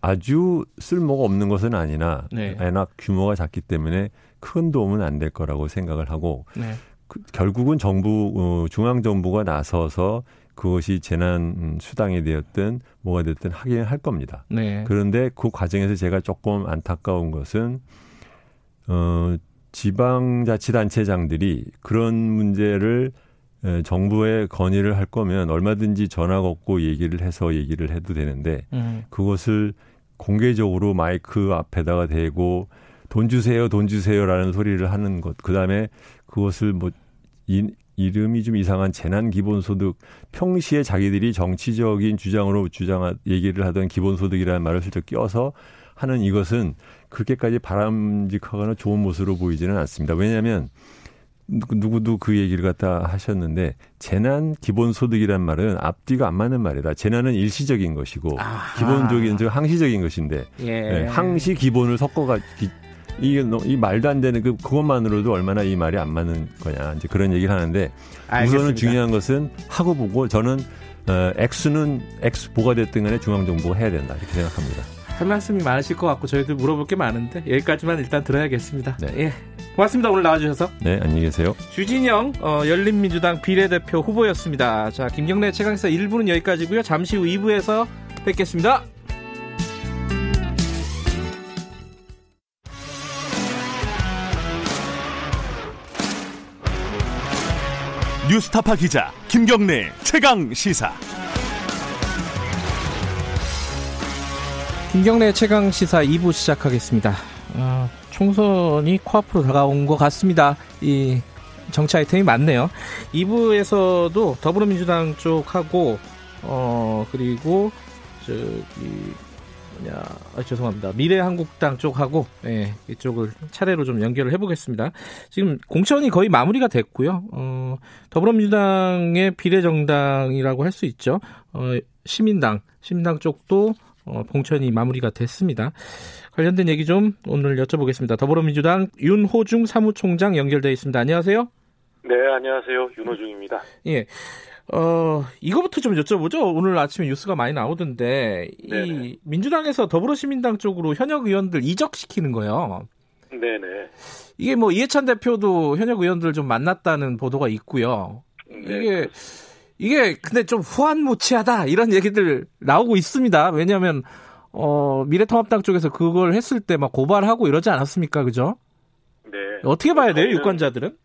아주 쓸모가 없는 것은 아니나 네. 워낙 규모가 작기 때문에 큰 도움은 안 될 거라고 생각을 하고 네. 그, 결국은 정부 어, 중앙 정부가 나서서 그것이 재난 수당이 되었든 뭐가 됐든 하긴 할 겁니다. 네. 그런데 그 과정에서 제가 조금 안타까운 것은 어 지방자치단체장들이 그런 문제를 정부에 건의를 할 거면 얼마든지 전화 걸고 얘기를 해서 얘기를 해도 되는데 음. 그것을 공개적으로 마이크 앞에다가 대고 돈 주세요, 돈 주세요라는 소리를 하는 것. 그 다음에 그것을 뭐 이, 이름이 좀 이상한 재난 기본소득 평시에 자기들이 정치적인 주장으로 주장 얘기를 하던 기본소득이라는 말을 슬쩍 껴서 하는 이것은 그렇게까지 바람직하거나 좋은 모습으로 보이지는 않습니다. 왜냐하면 누구도 그 얘기를 갖다 하셨는데 재난 기본소득이란 말은 앞뒤가 안 맞는 말이다. 재난은 일시적인 것이고 아하. 기본적인 즉 항시적인 것인데 예. 네, 항시 기본을 섞어가 이게 이 말도 안 되는 그 그것만으로도 얼마나 이 말이 안 맞는 거냐 이제 그런 얘기를 하는데 알겠습니다. 우선은 중요한 것은 하고 보고 저는 어, 액수는 액수 뭐가 됐든 간에 중앙정부가 해야 된다 이렇게 생각합니다. 할 말씀이 많으실 것 같고 저희도 물어볼 게 많은데 여기까지만 일단 들어야겠습니다. 네. 예. 고맙습니다. 오늘 나와주셔서. 네, 안녕히 계세요. 주진영 어, 열린민주당 비례대표 후보였습니다. 자, 김경래 최강사 1부는 여기까지고요. 잠시 후 2부에서 뵙겠습니다. 뉴스타파 기자 김경래 최강 시사. 김경래 최강 시사 2부 시작하겠습니다. 어, 총선이 코앞으로 다가온 것 같습니다. 이 정치 아이템이 많네요. 2부에서도 더불어민주당 쪽하고 어 그리고 저기 뭐냐 아, 죄송합니다 미래한국당 쪽하고 예, 이쪽을 차례로 좀 연결을 해보겠습니다. 지금 공천이 거의 마무리가 됐고요. 어, 더불어민주당의 비례정당이라고 할 수 있죠. 어, 시민당 시민당 쪽도 어, 공천이 마무리가 됐습니다. 관련된 얘기 좀 오늘 여쭤보겠습니다. 더불어민주당 윤호중 사무총장 연결되어 있습니다. 안녕하세요. 네, 안녕하세요. 윤호중입니다. 예. 어, 이거부터 좀 여쭤보죠. 오늘 아침에 뉴스가 많이 나오던데, 네네. 이 민주당에서 더불어시민당 쪽으로 현역 의원들 이적시키는 거예요. 네네. 이게 뭐 이해찬 대표도 현역 의원들 좀 만났다는 보도가 있고요. 네. 이게, 이게 근데 좀 후한무치하다 이런 얘기들 나오고 있습니다. 왜냐하면 어, 미래통합당 쪽에서 그걸 했을 때 막 고발하고 이러지 않았습니까? 그죠? 네. 어떻게 봐야 돼요, 유권자들은?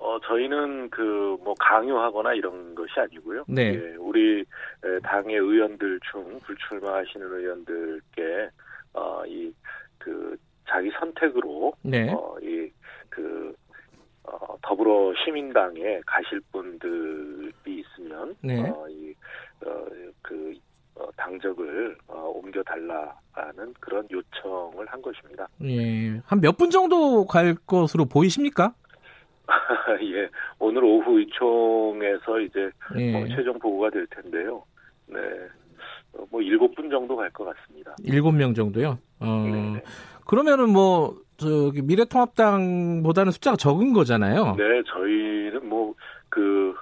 어, 저희는 그 뭐 강요하거나 이런 것이 아니고요. 네. 예, 우리 당의 의원들 중 불출마하시는 의원들께 어, 이 그 자기 선택으로 네. 어, 이그 어, 더불어 시민당에 가실 분들이 있으면 네. 어, 이, 어, 그 어, 당적을 어, 옮겨 달라는 그런 요청을 한 것입니다. 예, 한 몇 분 정도 갈 것으로 보이십니까? [LAUGHS] 예, 오늘 오후 의총에서 이제 예. 어, 최종 보고가 될 텐데요. 네, 어, 뭐 일곱 분 정도 갈 것 같습니다. 일곱 명 정도요? 어, 네 그러면은 뭐 저기 미래통합당보다는 숫자가 적은 거잖아요. 네, 저희는 뭐그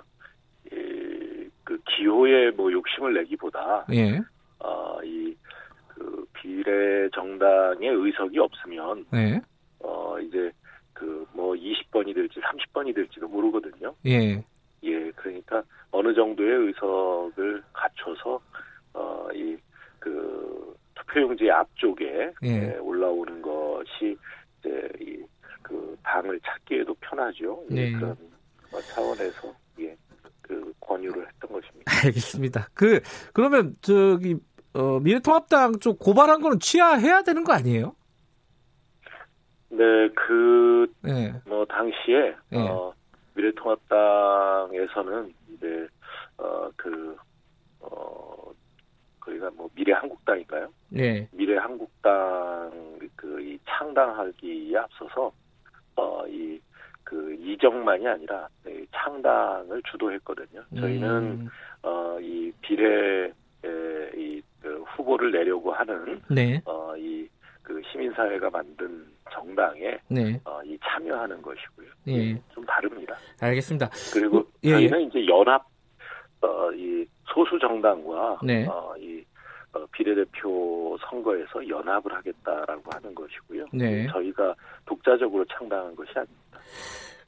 그 기호에 뭐 욕심을 내기보다 예. 어, 이그 비례 정당의 의석이 없으면 예. 어 이제 그 뭐 20번이 될지 30번이 될지도 모르거든요. 예. 예, 그러니까 어느 정도의 의석을 갖춰서 어 이 그 투표용지 앞쪽에 예. 예, 올라오는 것이 이제 이그 당을 찾기에도 편하죠. 예, 네. 그런 차원에서 예. 그 권유를 했던 것입니다. 알겠습니다. 그 그러면 저기 어, 미래통합당 쪽 고발한 거는 취하해야 되는 거 아니에요? 네, 그, 네. 뭐, 당시에, 네. 어, 미래통합당에서는 이제, 어, 그, 어, 거기가 뭐, 미래한국당인가요? 네. 미래한국당, 그, 이 창당하기에 앞서서, 어, 이, 그 이정만이 아니라 창당을 주도했거든요. 저희는 음. 어 이 비례 이 그 후보를 내려고 하는 네. 어 이 그 시민사회가 만든 정당 정당에 네. 어, 이 참여하는 것이고요. 예. 좀 다릅니다. 알겠습니다. 그리고 예, 예. 저희는 이제 연합 어, 이 소수 정당과 네. 어, 이 어, 비례대표 선거에서 연합을 하겠다라고 하는 것이고요. 네. 저희가 독자적으로 창당한 것이 아닙니다.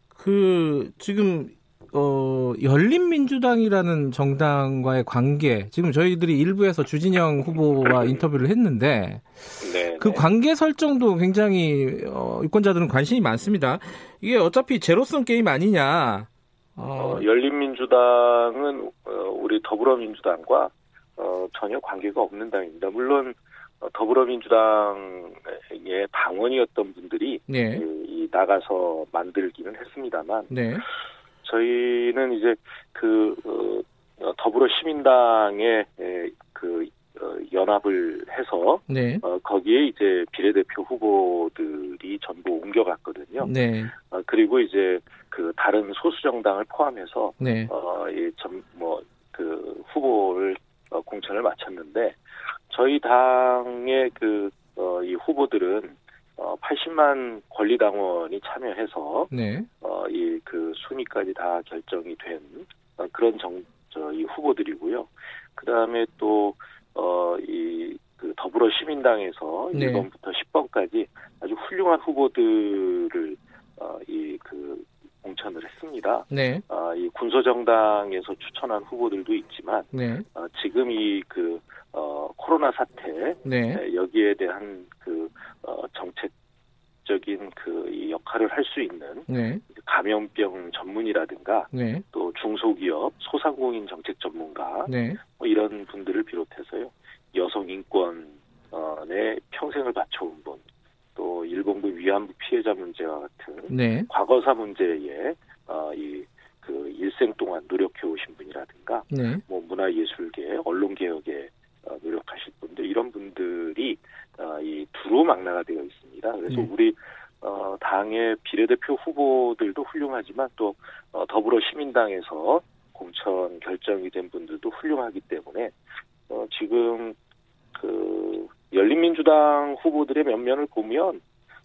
그 지금 어, 열린민주당이라는 정당과의 관계, 지금 저희들이 일부에서 주진영 후보와 인터뷰를 했는데, 네, 그 네. 관계 설정도 굉장히, 어, 유권자들은 관심이 많습니다. 이게 어차피 제로섬 게임 아니냐. 어, 어 열린민주당은, 어, 우리 더불어민주당과, 어, 전혀 관계가 없는 당입니다. 물론, 어, 더불어민주당의 당원이었던 분들이 네. 그, 이 나가서 만들기는 했습니다만, 네. 저희는 이제 그 어, 더불어 시민당의 그 어, 연합을 해서 네. 어, 거기에 이제 비례대표 후보들이 전부 옮겨갔거든요. 네. 어, 그리고 이제 그 다른 소수 정당을 포함해서 네. 어, 이전뭐그 후보를 어, 공천을 마쳤는데 저희 당의 그 어, 이 후보들은 어, 80만 권리당원이 참여해서 네. 어, 이 그 순위까지 다 결정이 된 어, 그런 정, 저, 이 후보들이고요. 그 다음에 또, 어, 이, 그 더불어 시민당에서 네. 1번부터 10번까지 아주 훌륭한 후보들을, 어, 이, 그, 공천을 했습니다. 네. 어, 이 군소정당에서 추천한 후보들도 있지만, 네. 어, 지금 이 그, 어, 코로나 사태, 네. 여기에 대한 그, 어, 정책 적인 그 역할을 할 수 있는 네. 감염병 전문이라든가 네. 또 중소기업, 소상공인 정책 전문가 네. 뭐 이런 분들을 비롯해서요 여성 인권에 평생을 바쳐온 분, 또 일본부 위안부 피해자 문제와 같은 네. 과거사 문제에 어, 이그 일생 동안 노력해 오신 분이라든가 네. 뭐 문화예술계, 언론개혁에 어, 노력하실 분들 이런 분들이 어, 이 두루 망라가 되어 있습니다. 그래서 네. 우리 어, 당의 비례대표 후보들도 훌륭하지만 또 어, 더불어 시민당에서 공천 결정이 된 분들도 훌륭하기 때문에 어, 지금 그 열린민주당 후보들의 면면을 보면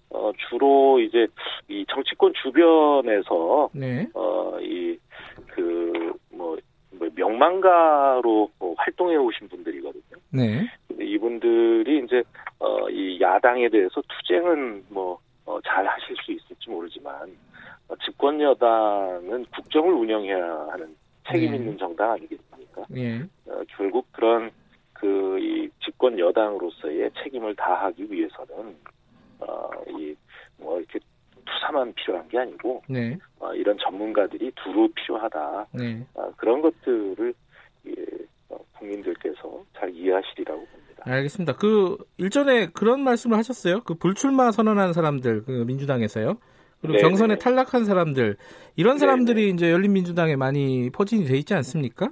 어, 주로 이제 이 정치권 주변에서 네. 어, 이그뭐 뭐 명망가로 뭐 활동해 오신 분들이거든요. 네. 이분들이 이제 어, 이 야당에 대해서 투쟁은 뭐 어, 잘 하실 수 있을지 모르지만 어, 집권 여당은 국정을 운영해야 하는 책임 네. 있는 정당 아니겠습니까? 네. 어, 결국 그런 그 이 집권 여당으로서의 책임을 다하기 위해서는 어, 이뭐 이렇게 투사만 필요한 게 아니고 네. 어, 이런 전문가들이 두루 필요하다. 네. 어, 그런 것들을 예, 어, 국민들께서 잘 이해하시리라고 봅니다. 알겠습니다. 그 일전에 그런 말씀을 하셨어요. 그 불출마 선언한 사람들 그 민주당에서요. 그리고 네네. 경선에 탈락한 사람들 이런 사람들이 네네. 이제 열린민주당에 많이 포진이 돼 있지 않습니까?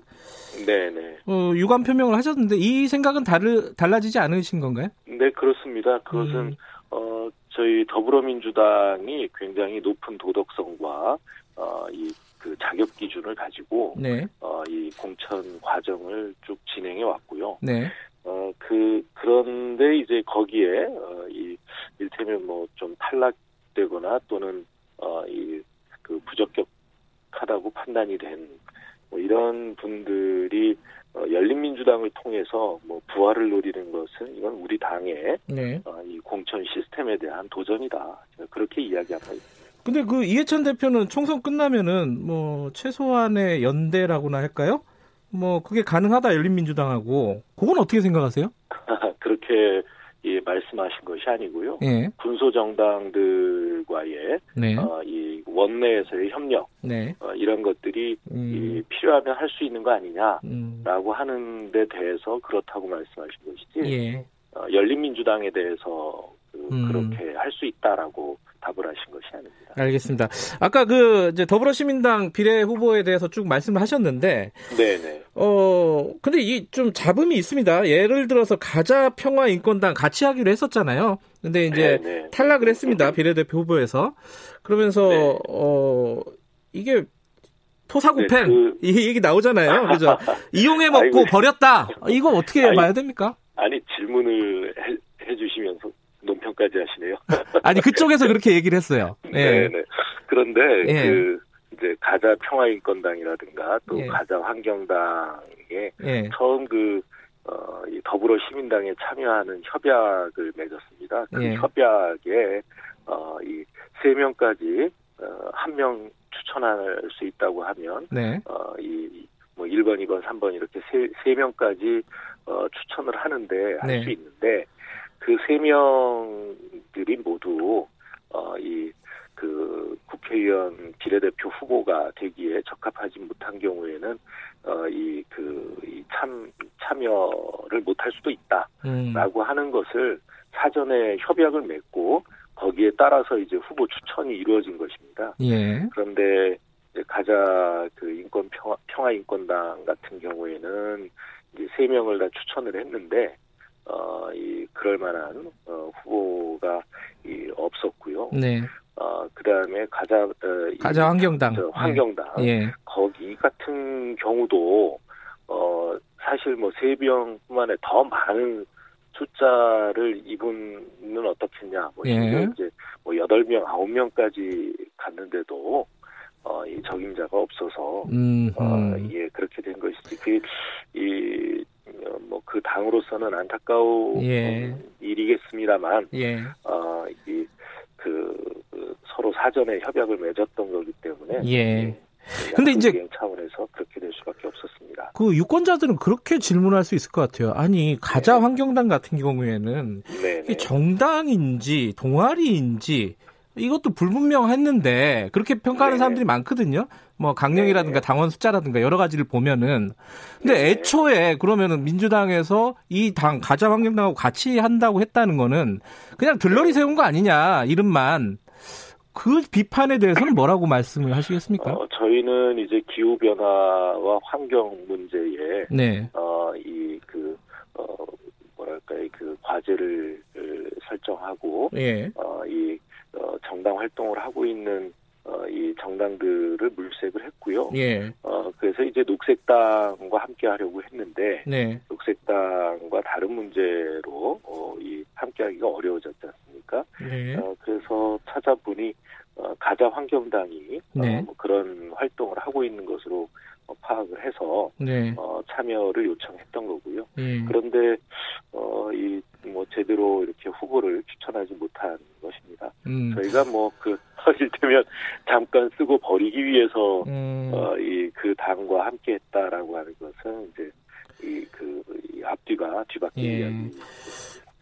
네네. 어, 유감 표명을 하셨는데 이 생각은 다르, 달라지지 않으신 건가요? 네 그렇습니다. 그것은 음. 어, 저희 더불어민주당이 굉장히 높은 도덕성과 어, 이그 자격 기준을 가지고 네. 어, 이 공천 과정을 쭉 진행해 왔고요. 네. 어, 그 그런데 이제 거기에 어, 이 일테면 뭐 좀 탈락되거나 또는 어, 이그 부적격하다고 판단이 된뭐 이런 분들이 어, 열린민주당을 통해서 뭐 부활을 노리는 것은 이건 우리 당의 네. 어, 이 공천 시스템에 대한 도전이다. 그렇게 이야기하고 있습니다. 근데 그 이해찬 대표는 총선 끝나면은 뭐 최소한의 연대라고나 할까요? 뭐 그게 가능하다 열린민주당하고 그건 어떻게 생각하세요? [LAUGHS] 그렇게 예, 말씀하신 것이 아니고요. 예. 군소 정당들과의 네. 어, 이 원내에서의 협력 네. 어, 이런 것들이 음. 이, 필요하면 할 수 있는 거 아니냐라고 음. 하는 데 대해서 그렇다고 말씀하신 것이지. 예. 어, 열린민주당에 대해서 그, 음. 그렇게 할 수 있다라고 답을 하신 것이 아닙니다. 알겠습니다. 아까 그 이제 더불어시민당 비례 후보에 대해서 쭉 말씀을 하셨는데, 네네. 어 근데 이 좀 잡음이 있습니다. 예를 들어서 가자 평화 인권당 같이 하기로 했었잖아요. 근데 이제 네네. 탈락을 했습니다. 비례대표 후보에서 그러면서 네. 어 이게 토사구팽 네, 그... 이 얘기 나오잖아요. 그죠? [LAUGHS] 이용해 먹고 아이고. 버렸다. 이거 어떻게 아니, 봐야 됩니까? 아니 질문을 해, 해주시면서 논평까지 하시네요. [LAUGHS] 아니 그쪽에서 그렇게 얘기를 했어요. [LAUGHS] 네, 네. 그런데 예. 그 이제 가자 평화인권당이라든가 또 예. 가자 환경당에 예. 처음 그 어, 이 더불어 시민당에 참여하는 협약을 맺었습니다. 그 예. 협약에 어, 이 세 명까지 어, 한 명 추천할 수 있다고 하면 네. 어, 이 뭐 1번, 2번, 3번 이렇게 세, 세 명까지 어, 추천을 하는데 할수 네. 있는데 그 세 명들이 모두 어, 이 그 국회의원 비례대표 후보가 되기에 적합하지 못한 경우에는 어, 이, 그, 이 참, 참여를 못할 수도 있다라고 음. 하는 것을 사전에 협약을 맺고 거기에 따라서 이제 후보 추천이 이루어진 것입니다. 예. 그런데 가자 그 인권 평화, 평화 인권당 같은 경우에는 이제 세 명을 다 추천을 했는데 어, 이 그럴 만한 어, 후보가 이 없었고요. 네. 어, 그 다음에 가자, 어, 가자 환경당. 환경당. 예. 거기 같은 경우도, 어, 사실 뭐 세병뿐만 아니라 더 많은 숫자를 이분은 어떻겠냐. 뭐 예. 이제 뭐 여덟 명 아홉 명까지 갔는데도 어, 이 적임자가 없어서 음, 어, 예 그렇게 된 것이지 그이 어, 뭐 그 당으로서는 안타까운 예. 일이겠습니다만 예. 어, 이 그, 그 서로 사전에 협약을 맺었던 거기 때문에 예. 예. 근데 이제 차원에서 그렇게 될 수밖에 없었습니다. 그 유권자들은 그렇게 질문할 수 있을 것 같아요. 아니 가자 네. 환경당 같은 경우에는 네, 네. 정당인지 동아리인지 이것도 불분명했는데 그렇게 평가하는 네. 사람들이 많거든요. 뭐 강령이라든가 네. 당원 숫자라든가 여러 가지를 보면은 근데 네. 애초에 그러면은 민주당에서 이 당 가자 환경당하고 같이 한다고 했다는 거는 그냥 들러리 세운 거 아니냐 이름만 그 비판에 대해서는 뭐라고 말씀을 하시겠습니까? 어, 저희는 이제 기후 변화와 환경 문제에 네. 어이그 어, 뭐랄까요 그 과제를 설정하고 예. 어이 어, 정당 활동을 하고 있는 어, 이 정당들을 물색을 했고요. 예. 어, 그래서 이제 녹색당과 함께 하려고 했는데, 네. 녹색당과 다른 문제로, 어, 이 함께 하기가 어려워졌지 않습니까? 네. 어, 그래서 찾아보니, 어, 가자 환경당이, 어, 네. 어, 뭐 그런 활동을 하고 있는 것으로 어, 파악을 해서, 네. 어, 참여를 요청했던 거고요. 예. 그런데, 어, 이, 뭐, 제대로 이렇게 후보를 추천하지 못한 것입니다. 음. 저희가 뭐, 그, [LAUGHS] 이를테면 잠깐 쓰고 버리기 위해서 음. 어, 이그 당과 함께했다라고 하는 것은 이제 이그 이 앞뒤가 뒤바뀌는 예. 이야기.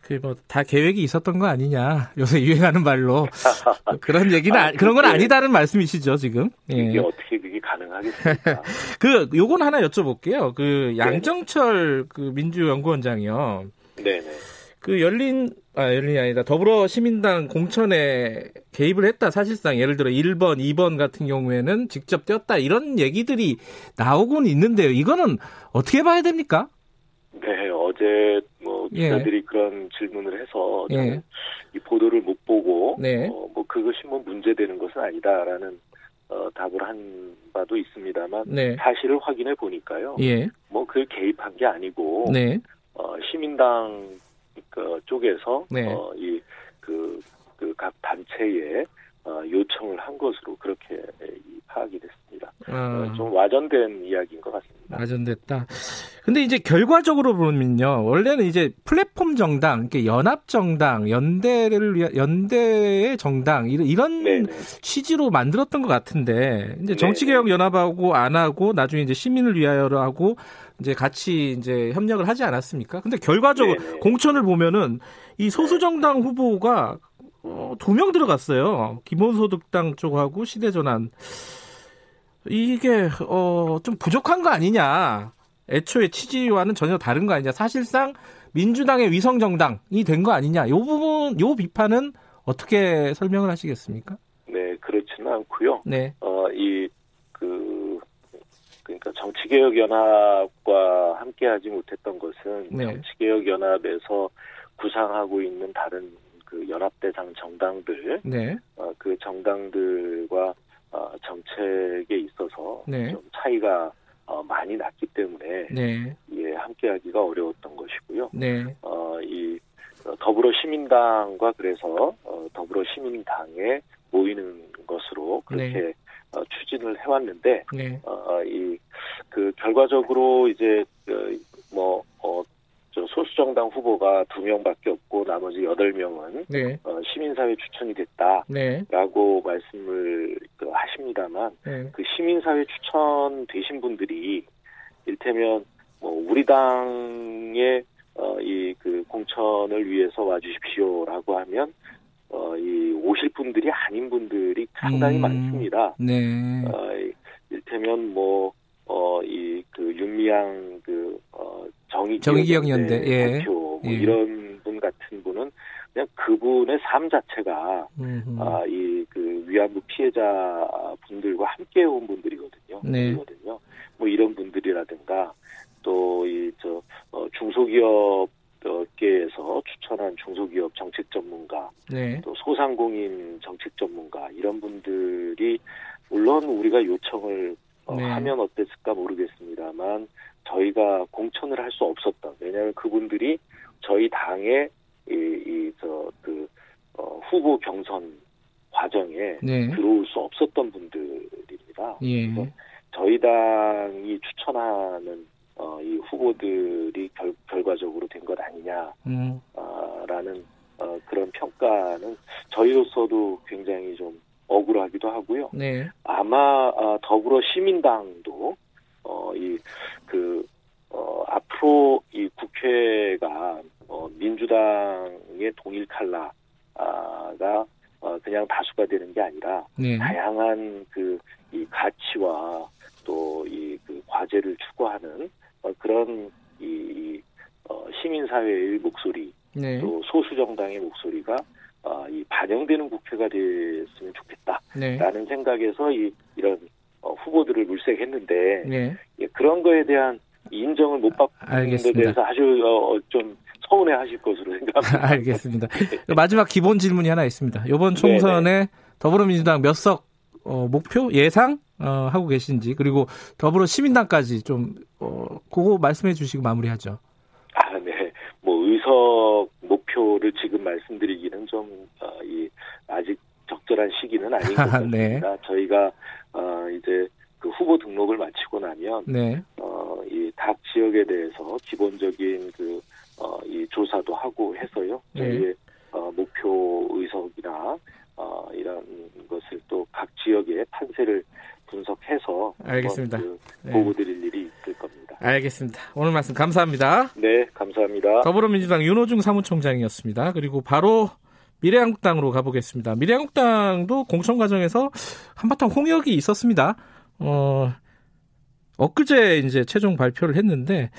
그뭐다 계획이 있었던 거 아니냐 요새 유행하는 말로 [LAUGHS] 그런 얘기는 아, 그런 건 아니다는 말씀이시죠 지금 예. 이게 어떻게 그게 가능하겠습니까? [LAUGHS] 그 요건 하나 여쭤볼게요. 그 양정철 네. 그 민주연구원장이요. 네네. 그 열린 아 열린이 아니다 더불어 시민당 공천에 개입을 했다 사실상 예를 들어 1번, 2번 같은 경우에는 직접 뛰었다 이런 얘기들이 나오곤 있는데요. 이거는 어떻게 봐야 됩니까? 네 어제. 기자들이 예. 그런 질문을 해서 예. 이 보도를 못 보고 네. 어, 뭐 그것이 뭐 문제되는 것은 아니다라는 어, 답을 한 바도 있습니다만 네. 사실을 확인해 보니까요. 예. 뭐그 개입한 게 아니고 네. 어, 시민당 그 쪽에서 네. 어, 이그 그각 단체에 어, 요청을 한 것으로 그렇게 파악이 됐습니다. 아. 어, 좀 와전된 이야기인 것 같습니다. 와전됐다. 근데 이제 결과적으로 보면요, 원래는 이제 플랫폼 정당, 이렇게 연합 정당, 연대를 위한 연대의 정당 이런, 이런 네네. 취지로 만들었던 것 같은데 이제 정치개혁 연합하고 안 하고 나중에 이제 시민을 위하여로 하고 이제 같이 이제 협력을 하지 않았습니까? 근데 결과적으로 네네. 공천을 보면은 이 소수 정당 후보가 어, 두 명 들어갔어요. 기본소득당 쪽하고 시대전환. 이게 어, 좀 부족한 거 아니냐. 애초에 취지와는 전혀 다른 거 아니냐. 사실상 민주당의 위성 정당이 된 거 아니냐. 요 부분, 요 비판은 어떻게 설명을 하시겠습니까? 네, 그렇지는 않고요. 네. 어, 이 그러니까 정치개혁연합과 함께하지 못했던 것은 네. 정치개혁연합에서 구상하고 있는 다른 그 연합 대상 정당들, 네. 어, 그 정당들과 어, 정책에 있어서 네. 좀 차이가 어, 많이 났기 때문에 네. 예, 함께하기가 어려웠던 것이고요. 네. 어, 이 더불어 시민당 시민당과 그래서 어, 더불어 시민당에 모이는 것으로 그렇게 네. 어, 추진을 해왔는데 네. 어, 이 그 결과적으로 이제 그, 뭐 어, 저 소수 정당 후보가 두 명밖에 없고 나머지 여덟 명은 네. 어, 시민사회 추천이 됐다라고 네. 말씀을 그 하십니다만 네. 그 시민사회 추천 되신 분들이 일테면 뭐 우리 당의 어, 이 그 공천을 위해서 와주십시오라고 하면 어, 이 오실 분들이 아닌 분들이 상당히 음, 많습니다. 네. 어, 일테면 뭐 어, 이, 그, 윤미향, 그, 어, 정의 정의기억연대, 예. 대표, 뭐 예. 이런 분 같은 분은 그냥 그분의 삶 자체가, 음흠. 아, 이, 그, 위안부 피해자 분들과 함께 온 분들이거든요. 네. 거든요. 뭐 이런 분들이라든가, 또, 이, 저, 어, 중소기업, 업계에서 추천한 중소기업 정책 전문가, 네. 또 소상공인 정책 전문가 이런 분들이 물론 우리가 요청을 어, 네. 하면 어땠을까 모르겠습니다만 저희가 공천을 할 수 없었던 왜냐하면 그분들이 저희 당의 이저그 어, 후보 경선 과정에 네. 들어올 수 없었던 분들입니다. 예. 그래서 저희 당이 추천하는 어, 이 후보들이 결, 결과적으로 된 것 아니냐라는 음. 어, 그런 평가는 저희로서도 굉장히 좀 억울하기도 하고요. 네. 더불어 시민당도 어, 이 그 어, 앞으로 이 국회가 어, 민주당의 동일 칼라가 어, 그냥 다수가 되는 게 아니라 네. 다양한 그 이 가치와 또 이 그 과제를 추구하는 어, 그런 이 어, 시민사회의 목소리 네. 또 소수 정당의 목소리가 어, 이 반영되는 국회가 됐으면 좋겠다라는 네. 생각에서 이 이런 어, 후보들을 물색했는데 네. 예, 그런 거에 대한 인정을 못 받는 알겠습니다. 데 대해서 아주 어, 좀 서운해 하실 것으로 생각합니다. [LAUGHS] 알겠습니다. [LAUGHS] 마지막 기본 질문이 하나 있습니다. 이번 총선에 네네. 더불어민주당 몇석 어, 목표 예상 어, 하고 계신지 그리고 더불어 시민당까지 좀 어, 그거 말씀해 주시고 마무리하죠. 아, 네. 뭐 의석 목표를 지금 말씀드리기는 좀 어, 이, 아직 적절한 시기는 아닌 것 [LAUGHS] 같습니다. 네. 저희가 어, 이제 그 후보 등록을 마치고 나면 네. 각 지역에 대해서 기본적인 그 어, 이 조사도 하고 해서요. 네. 저희의 어, 목표 의석이나 어, 이런 것을 또 각 지역의 판세를 분석해서 알겠습니다. 그 보고 드릴 네. 일이 있을 겁니다. 알겠습니다. 오늘 말씀 감사합니다. 네, 감사합니다. 더불어민주당 윤호중 사무총장이었습니다. 그리고 바로 미래한국당으로 가보겠습니다. 미래한국당도 공천 과정에서 한바탕 홍역이 있었습니다. 어, 엊그제 이제 최종 발표를 했는데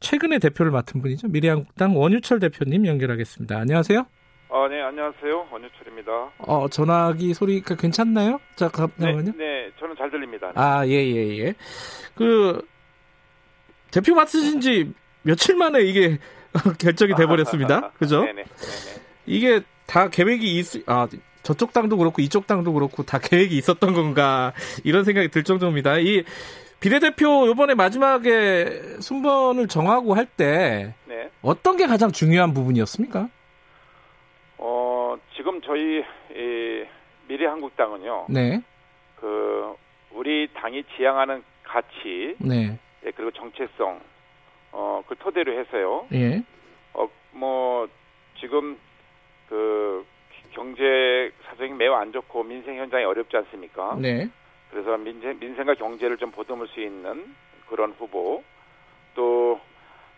최근에 대표를 맡은 분이죠. 미래한국당 원유철 대표님 연결하겠습니다. 안녕하세요. 아, 네, 안녕하세요. 원유철입니다. 어, 전화기 소리가 괜찮나요? 자, 잠깐만요. 네, 네, 저는 잘 들립니다. 아, 예, 예, 예. 그 대표 맡으신 지 며칠 만에 이게 [LAUGHS] 결정이 돼 버렸습니다. [LAUGHS] 그죠? 네네, 네네. 이게 다 계획이 있, 아, 저쪽 당도 그렇고 이쪽 당도 그렇고 다 계획이 있었던 건가 이런 생각이 들 정도입니다. 이 비례대표 요번에 마지막에 순번을 정하고 할때 네. 어떤 게 가장 중요한 부분이었습니까? 어, 지금 저희 이 미래한국당은요. 네. 그 우리 당이 지향하는 가치 네. 예, 그리고 정체성 어, 그 토대로 해서요. 예. 어, 뭐 지금 그 경제 사정이 매우 안 좋고 민생 현장이 어렵지 않습니까? 네. 그래서 민생, 민생과 경제를 좀 보듬을 수 있는 그런 후보 또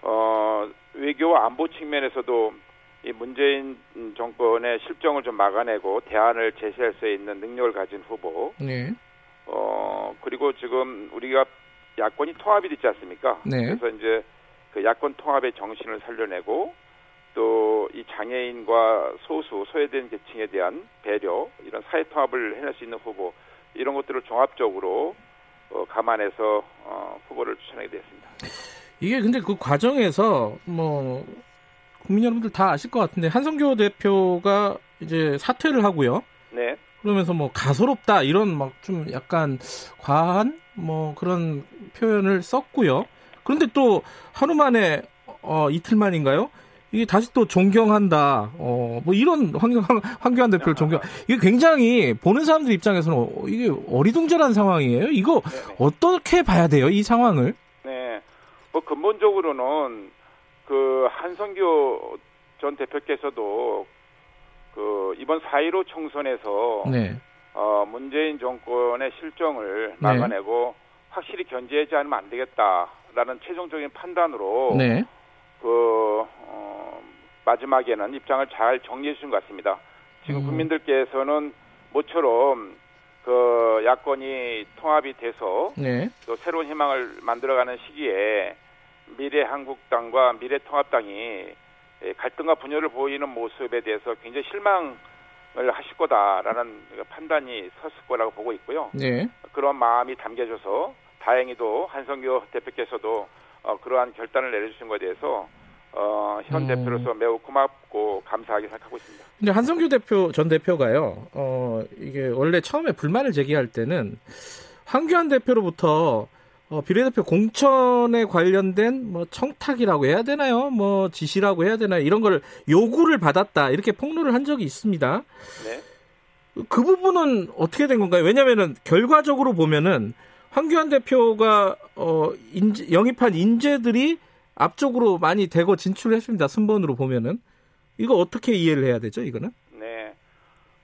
어, 외교 안보 측면에서도 이 문재인 정권의 실정을 좀 막아내고 대안을 제시할 수 있는 능력을 가진 후보. 네. 어 그리고 지금 우리가 야권이 통합이 됐지 않습니까? 네. 그래서 이제 그 야권 통합의 정신을 살려내고 또 이 장애인과 소수 소외된 계층에 대한 배려 이런 사회 통합을 해낼 수 있는 후보 이런 것들을 종합적으로 어, 감안해서 어, 후보를 추천하게 됐습니다. 이게 근데 그 과정에서 뭐 국민 여러분들 다 아실 것 같은데 한성교 대표가 이제 사퇴를 하고요. 네. 그러면서 뭐 가소롭다 이런 막 좀 약간 과한 뭐 그런 표현을 썼고요. 그런데 또 하루 만에 어 이틀 만인가요? 이게 다시 또 존경한다. 어, 뭐 이런 황교안, 황교안 대표를 존경. 이게 굉장히 보는 사람들 입장에서는 어, 이게 어리둥절한 상황이에요. 이거 네네. 어떻게 봐야 돼요? 이 상황을? 네. 뭐 근본적으로는 그 한성교 전 대표께서도 그 이번 4.15 총선에서 네. 어, 문재인 정권의 실정을 네. 막아내고 네. 확실히 견제하지 않으면 안 되겠다라는 최종적인 판단으로 네. 그 어, 마지막에는 입장을 잘 정리해 주신 것 같습니다. 지금 음. 국민들께서는 모처럼 그 야권이 통합이 돼서 네. 또 새로운 희망을 만들어가는 시기에 미래 한국당과 미래 통합당이 갈등과 분열을 보이는 모습에 대해서 굉장히 실망을 하실 거다라는 판단이 섰을 거라고 보고 있고요. 네. 그런 마음이 담겨져서 다행히도 한성교 대표께서도 어, 그러한 결단을 내려주신 것에 대해서 어, 현 음. 대표로서 매우 고맙고 감사하게 생각하고 있습니다. 근데 한성규 대표 전 대표가요. 어, 이게 원래 처음에 불만을 제기할 때는 황교안 대표로부터 어, 비례대표 공천에 관련된 뭐 청탁이라고 해야 되나요? 뭐 지시라고 해야 되나요? 이런 걸 요구를 받았다 이렇게 폭로를 한 적이 있습니다. 네. 그 부분은 어떻게 된 건가요? 왜냐하면은 결과적으로 보면은 황교안 대표가 어 인재, 영입한 인재들이 앞쪽으로 많이 대거 진출했습니다. 순번으로 보면은 이거 어떻게 이해를 해야 되죠? 이거는? 네.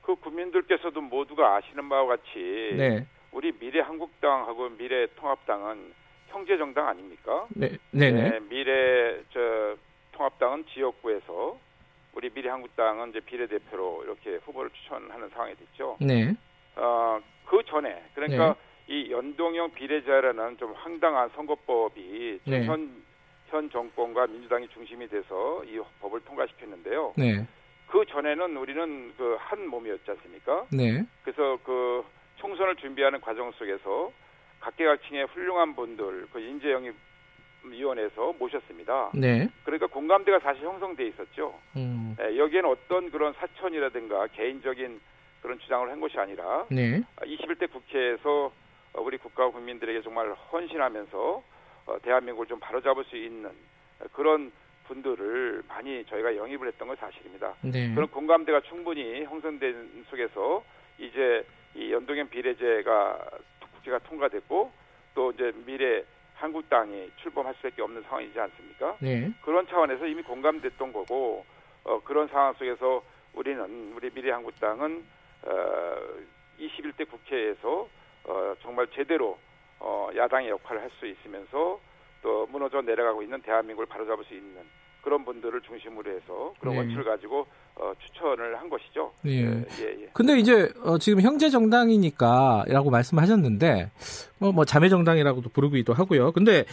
그 국민들께서도 모두가 아시는 바와 같이 네. 우리 미래 한국당하고 미래 통합당은 형제 정당 아닙니까? 네. 네네. 네, 미래 저 통합당은 지역구에서 우리 미래 한국당은 이제 비례대표로 이렇게 후보를 추천하는 상황이 됐죠. 네. 어, 그 전에 그러니까 네. 이 연동형 비례제라는 좀 황당한 선거법이 네. 현, 현 정권과 민주당이 중심이 돼서 이 법을 통과시켰는데요. 네. 그 전에는 우리는 그 한 몸이었지 않습니까? 네. 그래서 그 총선을 준비하는 과정 속에서 각계각층의 훌륭한 분들 그 인재 영입 위원회에서 모셨습니다. 네. 그러니까 공감대가 사실 형성돼 있었죠. 음. 네, 여기에는 어떤 그런 사천이라든가 개인적인 그런 주장을 한 것이 아니라 네. 21대 국회에서 우리 국가와 국민들에게 정말 헌신하면서 어, 대한민국을 좀 바로잡을 수 있는 그런 분들을 많이 저희가 영입을 했던 건 사실입니다. 네. 그런 공감대가 충분히 형성된 속에서 이제 이 연동형 비례제가 국회가 통과됐고 또 이제 미래 한국당이 출범할 수밖에 없는 상황이지 않습니까? 네. 그런 차원에서 이미 공감됐던 거고 어, 그런 상황 속에서 우리는 우리 미래 한국당은 어, 21대 국회에서 어, 정말 제대로 어, 야당의 역할을 할 수 있으면서 또 무너져 내려가고 있는 대한민국을 바로잡을 수 있는 그런 분들을 중심으로 해서 그런 네. 원칙을 가지고 어, 추천을 한 것이죠. 예. 예, 예. 예. 근데 이제 어, 지금 형제 정당이니까라고 말씀하셨는데 뭐, 뭐 자매 정당이라고도 부르기도 하고요. 근데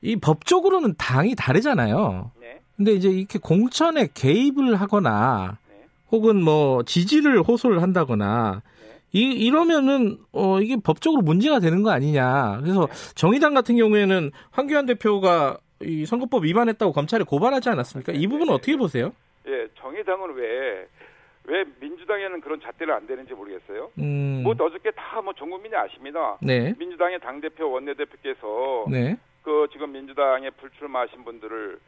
이 법적으로는 당이 다르잖아요. 네. 근데 이제 이렇게 공천에 개입을 하거나 네. 혹은 뭐 지지를 호소를 한다거나 네. 이, 이러면은, 어, 이게 법적으로 문제가 되는 거 아니냐. 그래서 네. 정의당 같은 경우에는 황교안 대표가 이 선거법 위반했다고 검찰에 고발하지 않았습니까? 이 부분은 어떻게 보세요? 예, 정의당은 왜, 왜 민주당에는 그런 잣대를 안 되는지 모르겠어요. 음. 뭐 어저께 다 뭐 전 국민이 아십니다. 네. 민주당의 당대표, 원내대표께서 네. 그 지금 민주당에 불출마하신 분들을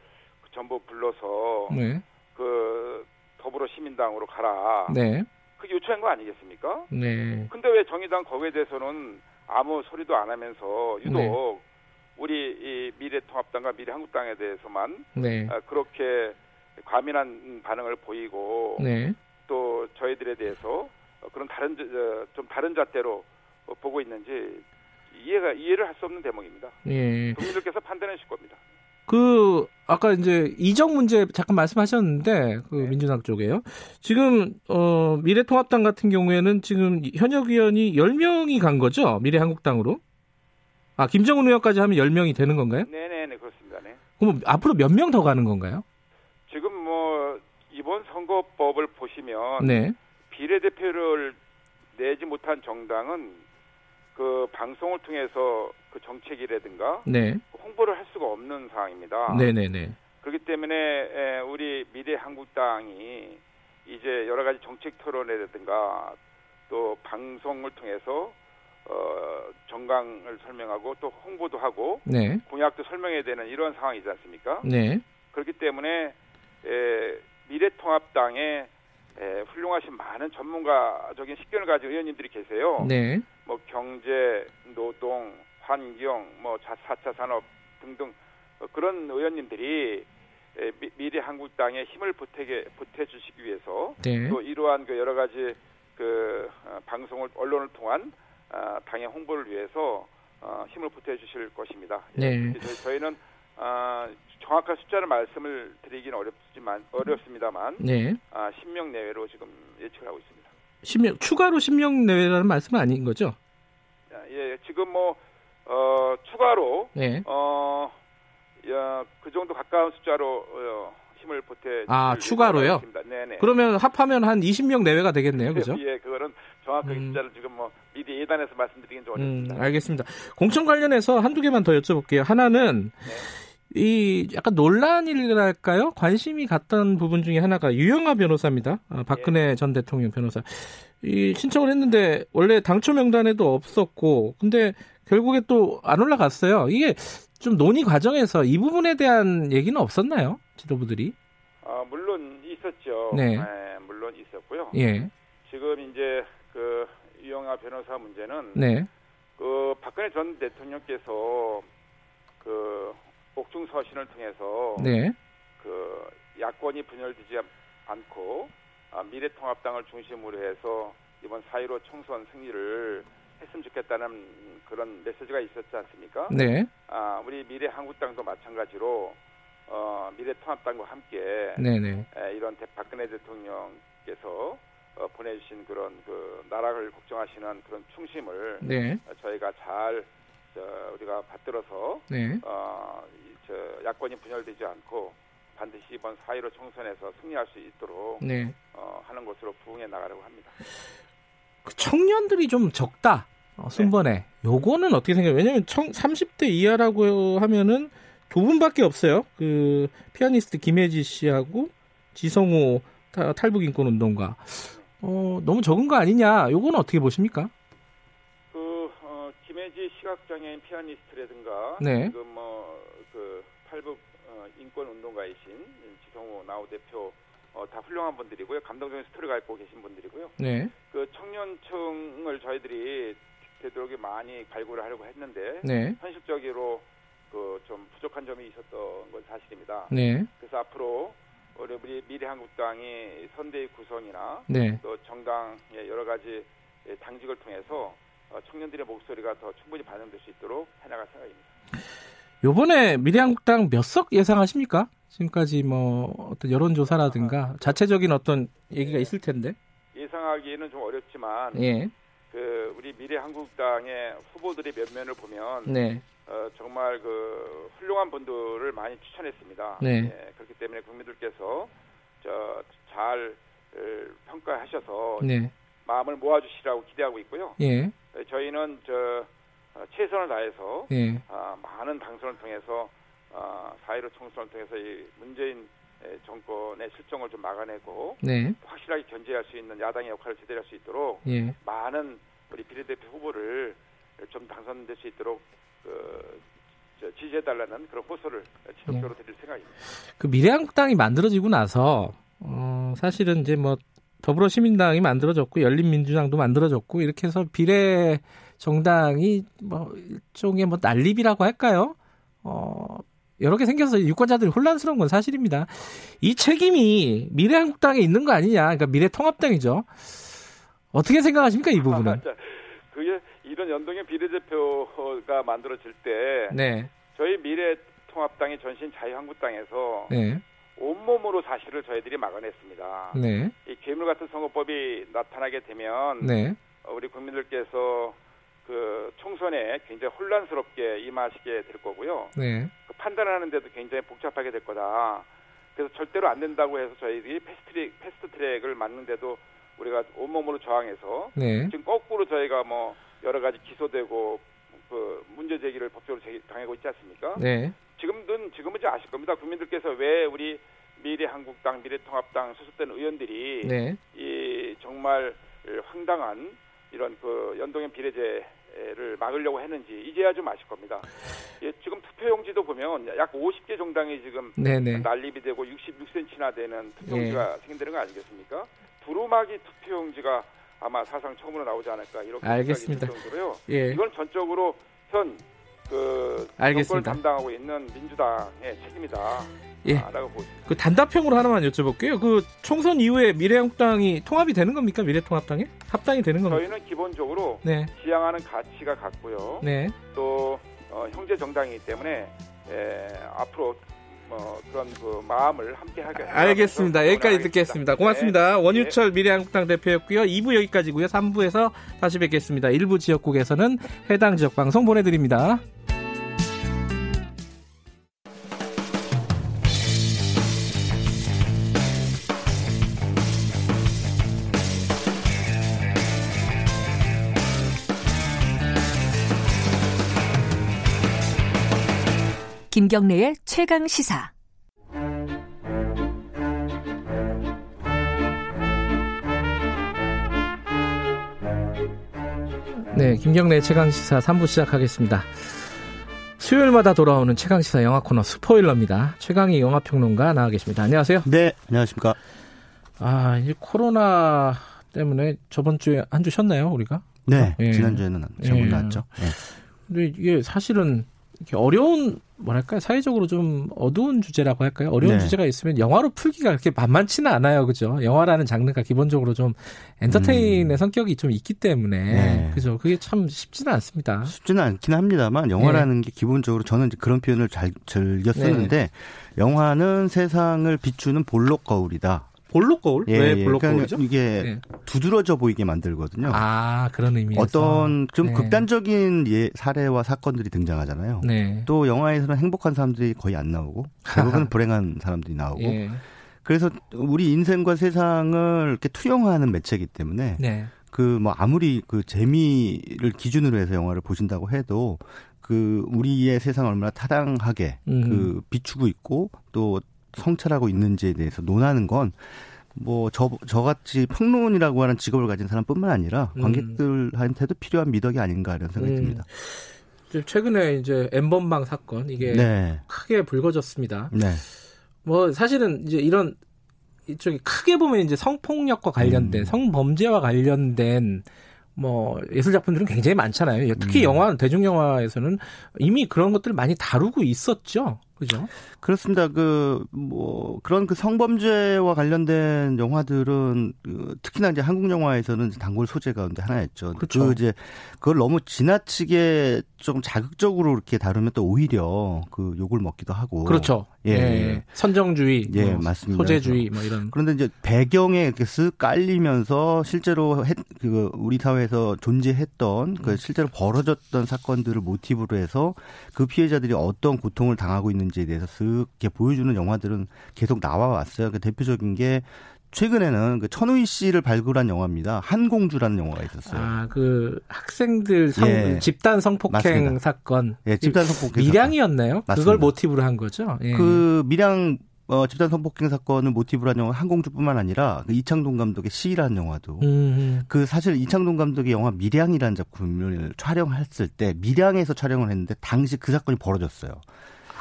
전부 불러서 네. 그 더불어 시민당으로 가라. 네. 그게 요청한 거 아니겠습니까? 네. 근데 왜 정의당 거기에 대해서는 아무 소리도 안 하면서 유독 네. 우리 이 미래통합당과 미래한국당에 대해서만 네. 아, 그렇게 과민한 반응을 보이고 네. 또 저희들에 대해서 그런 다른 좀 다른 잣대로 보고 있는지 이해가 이해를 할 수 없는 대목입니다. 예. 국민들께서 판단해 주실 겁니다. 그 아까 이제 이적 문제 잠깐 말씀하셨는데 그 네. 민주당 쪽에요. 지금 어 미래통합당 같은 경우에는 지금 현역 의원이 10명이 간 거죠? 미래한국당으로? 아, 김정은 의원까지 하면 10명이 되는 건가요? 네 네 네, 그렇습니다. 네. 그럼 앞으로 몇 명 더 가는 건가요? 지금 뭐, 이번 선거법을 보시면. 네. 비례대표를 내지 못한 정당은 그 방송을 통해서 그 정책이라든가. 네. 홍보를 할 수가 없는 상황입니다. 네네네. 그렇기 때문에 우리 미래 한국당이 이제 여러 가지 정책 토론이라든가 또 방송을 통해서 어, 정강을 설명하고 또 홍보도 하고 네. 공약도 설명해야 되는 이런 상황이지 않습니까? 네. 그렇기 때문에 에, 미래통합당에 에, 훌륭하신 많은 전문가적인 식견을 가진 의원님들이 계세요. 네. 뭐 경제, 노동, 환경, 뭐 4차 산업 등등 어, 그런 의원님들이 에, 미, 래 한국당에 힘을 보태게 보태 주시기 위해서 네. 또 이러한 그 여러 가지 그 어, 방송을 언론을 통한 어, 당의 홍보를 위해서 어, 힘을 보태 주실 것입니다. 예, 네. 저희, 저희는 어, 정확한 숫자를 말씀을 드리기는 어렵지만 어렵습니다만 네. 아, 10명 내외로 지금 예측을 하고 있습니다. 10명 추가로 10명 내외라는 말씀은 아닌 거죠? 아, 예, 지금 뭐 어, 추가로 네. 어, 야, 그 정도 가까운 숫자로 어, 힘을 보태 아 추가로요? 네네. 그러면 합하면 한 20명 내외가 되겠네요, 그죠? 예, 그거는 정확하게 음. 숫자를 지금 뭐 미리 예단해서 말씀드리긴 좀 어렵습니다. 음, 알겠습니다. 공천 관련해서 한두 개만 더 여쭤볼게요. 하나는 네. 이 약간 논란이랄까요? 관심이 갔던 부분 중에 하나가 유영아 변호사입니다. 아, 박근혜 예. 전 대통령 변호사. 이 신청을 했는데 원래 당초 명단에도 없었고 근데 결국에 또 안 올라갔어요. 이게 좀 논의 과정에서 이 부분에 대한 얘기는 없었나요? 지도부들이? 아, 물론 있었죠. 네. 네 물론 있었고요. 예. 지금 이제 그 유영아 변호사 문제는 네. 그 박근혜 전 대통령께서 그 옥중 서신을 통해서 네. 그 야권이 분열되지 않고 아, 미래통합당을 중심으로 해서 이번 4.15 총선 승리를 했으면 좋겠다는 그런 메시지가 있었지 않습니까? 네. 아, 우리 미래한국당도 마찬가지로 어, 미래통합당과 함께 네네. 에, 이런 대, 박근혜 대통령께서 어, 보내주신 그런 그 나라를 걱정하시는 그런 충심을 네. 저희가 잘 저, 우리가 받들어서 네. 어, 저, 야권이 분열되지 않고 반드시 이번 4.15 총선에서 승리할 수 있도록 네. 어, 하는 것으로 부응해 나가려고 합니다. 그 청년들이 좀 적다. 어, 순번에. 네. 요거는 어떻게 생각해요? 왜냐면 청, 30대 이하라고 하면은 두 분밖에 없어요. 그 피아니스트 김혜지 씨하고 지성호 탈북 인권 운동가. 어, 너무 적은 거 아니냐? 요거는 어떻게 보십니까? 김혜지 시각장애인 피아니스트라든가 네. 지금 뭐그 탈북 어, 인권 운동가이신 지성호 나우 대표 어, 다 훌륭한 분들이고요. 감동적인 스토리가 있고 계신 분들이고요. 네. 그 청년층을 저희들이 되도록 많이 발굴을 하려고 했는데 네. 현실적으로 그 좀 부족한 점이 있었던 건 사실입니다. 네. 그래서 앞으로 우리 미래한국당이 선대위 구성이나 네. 또 정당의 여러 가지 당직을 통해서 어, 청년들의 목소리가 더 충분히 반영될 수 있도록 해나갈 생각입니다. 요번에 미래한국당 몇 석 예상하십니까? 지금까지 뭐 어떤 여론조사라든가 자체적인 어떤 얘기가 있을 텐데 예상하기에는 좀 어렵지만 예. 그 우리 미래한국당의 후보들의 면면을 보면 네. 어, 정말 그 훌륭한 분들을 많이 추천했습니다. 네. 예, 그렇기 때문에 국민들께서 저 잘 평가하셔서 네. 마음을 모아주시라고 기대하고 있고요. 예. 저희는 저 어, 최선을 다해서 예. 어, 많은 당선을 통해서 어, 4.15 총선을 통해서 이 문재인 정권의 실정을 좀 막아내고 네. 확실하게 견제할 수 있는 야당의 역할을 제대로 할 수 있도록 예. 많은 우리 비례대표 후보를 좀 당선될 수 있도록 그 지지해달라는 그런 호소를 지속적으로 네. 드릴 생각입니다. 그 미래한국당이 만들어지고 나서 어, 사실은 이제 뭐 더불어시민당이 만들어졌고 열린민주당도 만들어졌고 이렇게 해서 비례 정당이 뭐 일종의 뭐 난립이라고 할까요? 어, 여러 개 생겨서 유권자들이 혼란스러운 건 사실입니다. 이 책임이 미래한국당에 있는 거 아니냐? 그러니까 미래통합당이죠. 어떻게 생각하십니까 이 부분은? 아, [LAUGHS] 그게 이런 연동형 비례대표가 만들어질 때 네. 저희 미래통합당의 전신 자유한국당에서 네. 온몸으로 사실을 저희들이 막아냈습니다. 네. 이 괴물 같은 선거법이 나타나게 되면 네. 우리 국민들께서 그 총선에 굉장히 혼란스럽게 임하시게 될 거고요. 네. 그 판단하는데도 굉장히 복잡하게 될 거다. 그래서 절대로 안 된다고 해서 저희들이 패스트트랙, 패스트트랙을 맞는데도 우리가 온몸으로 저항해서 네. 지금 거꾸로 저희가 뭐 여러 가지 기소되고 그 문제 제기를 법적으로 제기, 당하고 있지 않습니까? 네. 지금은 지금은 이제 아실 겁니다. 국민들께서 왜 우리 미래한국당, 미래통합당 소속된 의원들이 네. 이 정말 황당한 이런 그 연동형 비례제 를 막으려고 했는지 이제야 좀 아실 겁니다. 예, 지금 투표용지도 보면 약 50개 정당이 지금 네네. 난립이 되고 66cm나 되는 투표용지가 예. 생기는 거 아니겠습니까? 두루마기 투표용지가 아마 사상 처음으로 나오지 않을까 이렇게 알겠습니다. 정도로요. 예. 이건 전적으로 현 그 정권을 담당하고 있는 민주당의 책임이다. 예. 라고 그 단답형으로 하나만 여쭤볼게요. 그 총선 이후에 미래한국당이 통합이 되는 겁니까? 미래통합당에 합당이 되는 겁니까? 저희는 기본적으로 네. 지향하는 가치가 같고요. 네. 또 어, 형제 정당이기 때문에 에, 앞으로 뭐 그런 그 마음을 함께 하게 알겠습니다. 여기까지 듣겠습니다. 고맙습니다. 네. 원유철 미래한국당 대표였고요. 2부 여기까지고요. 3부에서 다시 뵙겠습니다. 일부 지역국에서는 해당 지역 방송 보내드립니다. 김경래의 최강 시사. 네, 김경래 최강 시사 3부 시작하겠습니다. 수요일마다 돌아오는 최강 시사 영화 코너 스포일러입니다. 최강희 영화 평론가 나와 계십니다. 안녕하세요. 네, 안녕하십니까. 아, 이제 코로나 때문에 저번 주에 한 주 쉬었나요, 우리가? 네, 예. 지난주에는 제못 예. 나왔죠. 예. 근데 이게 사실은 어려운 뭐랄까 사회적으로 좀 어두운 주제라고 할까요? 어려운 네. 주제가 있으면 영화로 풀기가 그렇게 만만치는 않아요, 그죠? 영화라는 장르가 기본적으로 좀 엔터테인의 음. 성격이 좀 있기 때문에 네. 그죠? 그게 참 쉽지는 않습니다. 쉽지는 않긴 합니다만 영화라는 네. 게 기본적으로 저는 그런 표현을 잘 즐겨 쓰는데 네. 영화는 세상을 비추는 볼록 거울이다. 볼록 거울? 예, 왜 예. 볼록 그러니까 거울이죠? 이게 예. 두드러져 보이게 만들거든요. 아 그런 의미에서 어떤 좀 네. 극단적인 예, 사례와 사건들이 등장하잖아요. 네. 또 영화에서는 행복한 사람들이 거의 안 나오고 대부분 [LAUGHS] 불행한 사람들이 나오고. 예. 그래서 우리 인생과 세상을 이렇게 투영하는 매체이기 때문에 네. 그뭐 아무리 그 재미를 기준으로 해서 영화를 보신다고 해도 그 우리의 세상을 얼마나 타당하게 음. 그 비추고 있고 또 성찰하고 있는지에 대해서 논하는 건 뭐저 저같이 평론이라고 하는 직업을 가진 사람뿐만 아니라 음. 관객들한테도 필요한 미덕이 아닌가 이런 생각이 음. 듭니다. 최근에 이제 엠번방 사건 이게 네. 크게 불거졌습니다. 네. 뭐 사실은 이제 이런 이쪽이 크게 보면 이제 성폭력과 관련된 음. 성범죄와 관련된 뭐 예술 작품들은 굉장히 많잖아요. 특히 음. 영화 대중 영화에서는 이미 그런 것들을 많이 다루고 있었죠. 그죠? 그렇습니다. 그, 뭐, 그런 그 성범죄와 관련된 영화들은 그 특히나 이제 한국 영화에서는 단골 소재 가운데 하나였죠. 그렇죠. 그 이제 그걸 너무 지나치게 좀 자극적으로 이렇게 다루면 또 오히려 그 욕을 먹기도 하고. 그렇죠. 예. 예. 선정주의. 예, 뭐 맞습니다. 소재주의 뭐 이런. 그런데 이제 배경에 이렇게 쓱 깔리면서 실제로 했, 그 우리 사회에서 존재했던 그 음. 실제로 벌어졌던 사건들을 모티브로 해서 그 피해자들이 어떤 고통을 당하고 있는 있는지에 대해서 쓱 이렇게 보여주는 영화들은 계속 나와 왔어요. 그 대표적인 게 최근에는 그 천우희 씨를 발굴한 영화입니다. 한공주라는 영화가 있었어요. 아, 그 학생들 성, 예. 집단 성폭행 맞습니다. 사건. 예, 집단 성폭행 밀양이었나요? 사건. 그걸 모티브로 한 거죠. 예. 그 밀양 어, 집단 성폭행 사건을 모티브로 한 영화 한공주뿐만 아니라 그 이창동 감독의 시라는 영화도 음. 그 사실 이창동 감독의 영화 밀양이라는 작품을 촬영했을 때 밀양에서 촬영을 했는데 당시 그 사건이 벌어졌어요.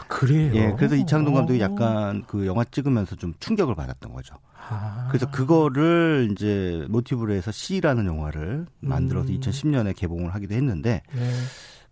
그래요? 예, 그래서 이창동 감독이 약간 그 영화 찍으면서 좀 충격을 받았던 거죠. 아. 그래서 그거를 이제 모티브로 해서 C라는 영화를 만들어서 음. 2010년에 개봉을 하기도 했는데 네.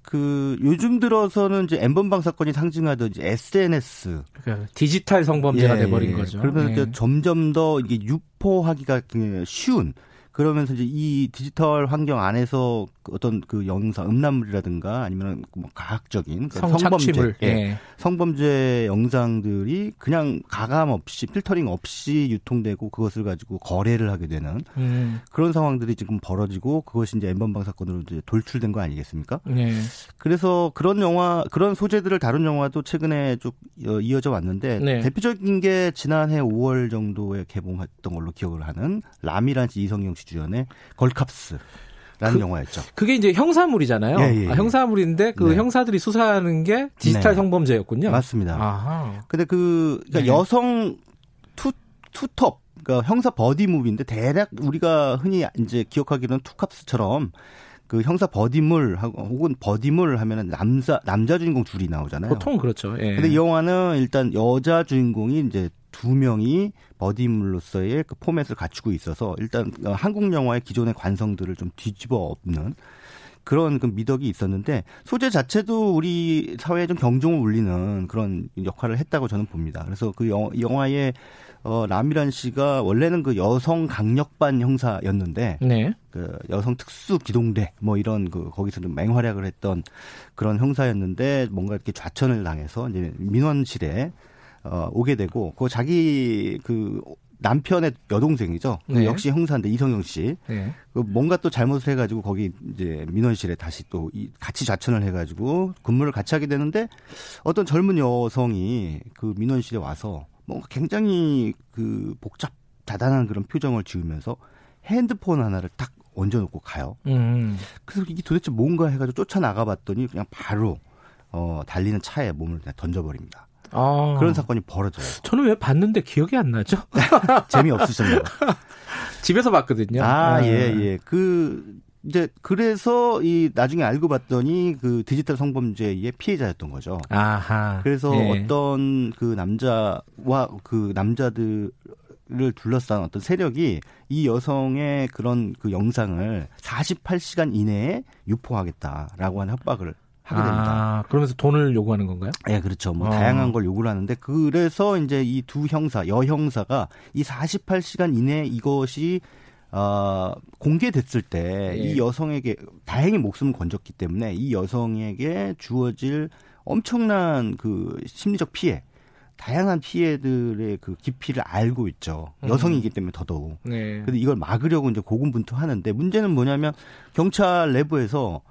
그 요즘 들어서는 이제 엠번방 사건이 상징하던 이제 SNS 그러니까 디지털 성범죄가 예, 돼버린 거죠. 그러면서 예. 점점 더 이게 유포하기가 쉬운 그러면서 이제 이 디지털 환경 안에서 그 어떤 그 영상 음란물이라든가 아니면 뭐 가학적인 그 성범죄 예. 예. 성범죄 영상들이 그냥 가감 없이 필터링 없이 유통되고 그것을 가지고 거래를 하게 되는 음. 그런 상황들이 지금 벌어지고 그것이 이제 엠번방 사건으로 이제 돌출된 거 아니겠습니까? 네. 그래서 그런 영화 그런 소재들을 다룬 영화도 최근에 쭉 이어져 왔는데 네. 대표적인 게 지난해 5월 정도에 개봉했던 걸로 기억을 하는 람이란 이성영 씨 주연의 걸캅스. 라는 그, 영화였죠. 그게 이제 형사물이잖아요. 예, 예, 아, 예. 형사물인데 그 네. 형사들이 수사하는 게 디지털 네. 성범죄였군요. 맞습니다. 아하. 근데 그 그러니까 네. 여성 투 투톱 그러니까 형사 buddy movie인데 대략 우리가 흔히 이제 기억하기로는 투캅스처럼 그 형사 buddy물 혹은 buddy물 하면은 남자 남자 주인공 둘이 나오잖아요. 보통 그렇죠. 예. 근데 이 영화는 일단 여자 주인공이 이제 두 명이 buddy물로서의 그 포맷을 갖추고 있어서 일단 한국 영화의 기존의 관성들을 좀 뒤집어 엎는 그런 그 미덕이 있었는데 소재 자체도 우리 사회에 좀 경종을 울리는 그런 역할을 했다고 저는 봅니다. 그래서 그 영화의 어, 라미란 씨가 원래는 그 여성 강력반 형사였는데 네. 그 여성 특수 기동대 뭐 이런 그 거기서 좀 맹활약을 했던 그런 형사였는데 뭔가 이렇게 좌천을 당해서 이제 민원실에 어, 오게 되고 그 자기 그 남편의 여동생이죠. 그 네. 역시 형사인데 이성영 씨. 네. 그 뭔가 또 잘못을 해가지고 거기 이제 민원실에 다시 또 같이 좌천을 해가지고 근무를 같이 하게 되는데 어떤 젊은 여성이 그 민원실에 와서 뭔가 굉장히 그 복잡 다단한 그런 표정을 지으면서 핸드폰 하나를 딱 얹어놓고 가요. 음. 그래서 이게 도대체 뭔가 해가지고 쫓아 나가 봤더니 그냥 바로 어 달리는 차에 몸을 그냥 던져버립니다. 아. 그런 사건이 벌어져요. 저는 왜 봤는데 기억이 안 나죠? [LAUGHS] 재미없으셨나요? [LAUGHS] 집에서 봤거든요. 아, 네. 예, 예. 그, 이제, 그래서 이 나중에 알고 봤더니 그 디지털 성범죄의 피해자였던 거죠. 아하. 그래서 예. 어떤 그 남자와 그 남자들 을 둘러싼 어떤 세력이 이 여성의 그런 그 영상을 48시간 이내에 유포하겠다라고 하는 협박을 하게 됩니다. 아, 그러면서 돈을 요구하는 건가요? 예, 그렇죠. 뭐 어. 다양한 걸 요구를 하는데 그래서 이제 이 두 형사, 여형사가 이 48시간 이내에 이것이 어, 공개됐을 때이 예. 여성에게 다행히 목숨을 건졌기 때문에 이 여성에게 주어질 엄청난 그 심리적 피해, 다양한 피해들의 그 깊이를 알고 있죠. 음. 여성이기 때문에 더더욱. 네. 근데 이걸 막으려고 이제 고군분투하는데 문제는 뭐냐면 경찰 내부에서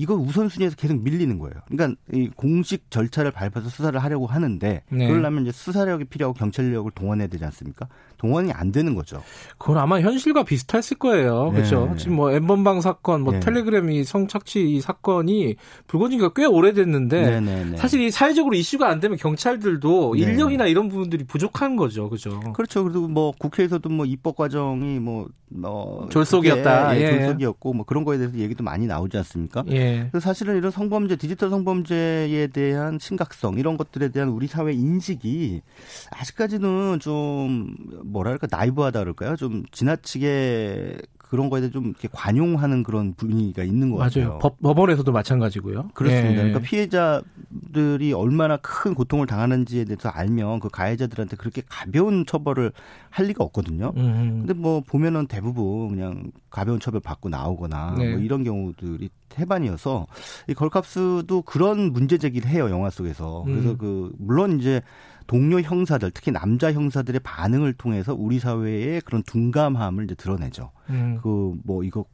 이거 우선순위에서 계속 밀리는 거예요. 그러니까 이 공식 절차를 밟아서 수사를 하려고 하는데 네. 그러려면 이제 수사력이 필요하고 경찰력을 동원해야 되지 않습니까? 동원이 안 되는 거죠. 그건 아마 현실과 비슷했을 거예요. 그렇죠. 네. 지금 뭐 엠번방 사건, 뭐 네. 텔레그램이 성착취 사건이 불거진 지가 꽤 오래됐는데 네, 네, 네. 사실 이 사회적으로 이슈가 안 되면 경찰들도 인력이나 이런 부분들이 부족한 거죠. 그죠. 그렇죠. 그리고 뭐 국회에서도 뭐 입법 과정이 뭐, 뭐 졸속이었다. 예, 예. 졸속이었고 뭐 그런 거에 대해서 얘기도 많이 나오지 않습니까? 예. 그래서 사실은 이런 성범죄, 디지털 성범죄에 대한 심각성 이런 것들에 대한 우리 사회 인식이 아직까지는 좀 뭐랄까 나이브하다 그럴까요? 좀 지나치게 그런 거에 대해 좀 이렇게 관용하는 그런 분위기가 있는 것 맞아요. 같아요. 법, 법원에서도 마찬가지고요. 그렇습니다. 예. 그러니까 피해자들이 얼마나 큰 고통을 당하는지에 대해서 알면 그 가해자들한테 그렇게 가벼운 처벌을 할 리가 없거든요. 음. 근데 뭐 보면은 대부분 그냥 가벼운 처벌 받고 나오거나 네. 뭐 이런 경우들이 태반이어서 이 걸캅스도 그런 문제 제기를 해요 영화 속에서. 그래서 음. 그 물론 이제 동료 형사들, 특히 남자 형사들의 반응을 통해서 우리 사회의 그런 둔감함을 이제 드러내죠. 음. 그뭐 이거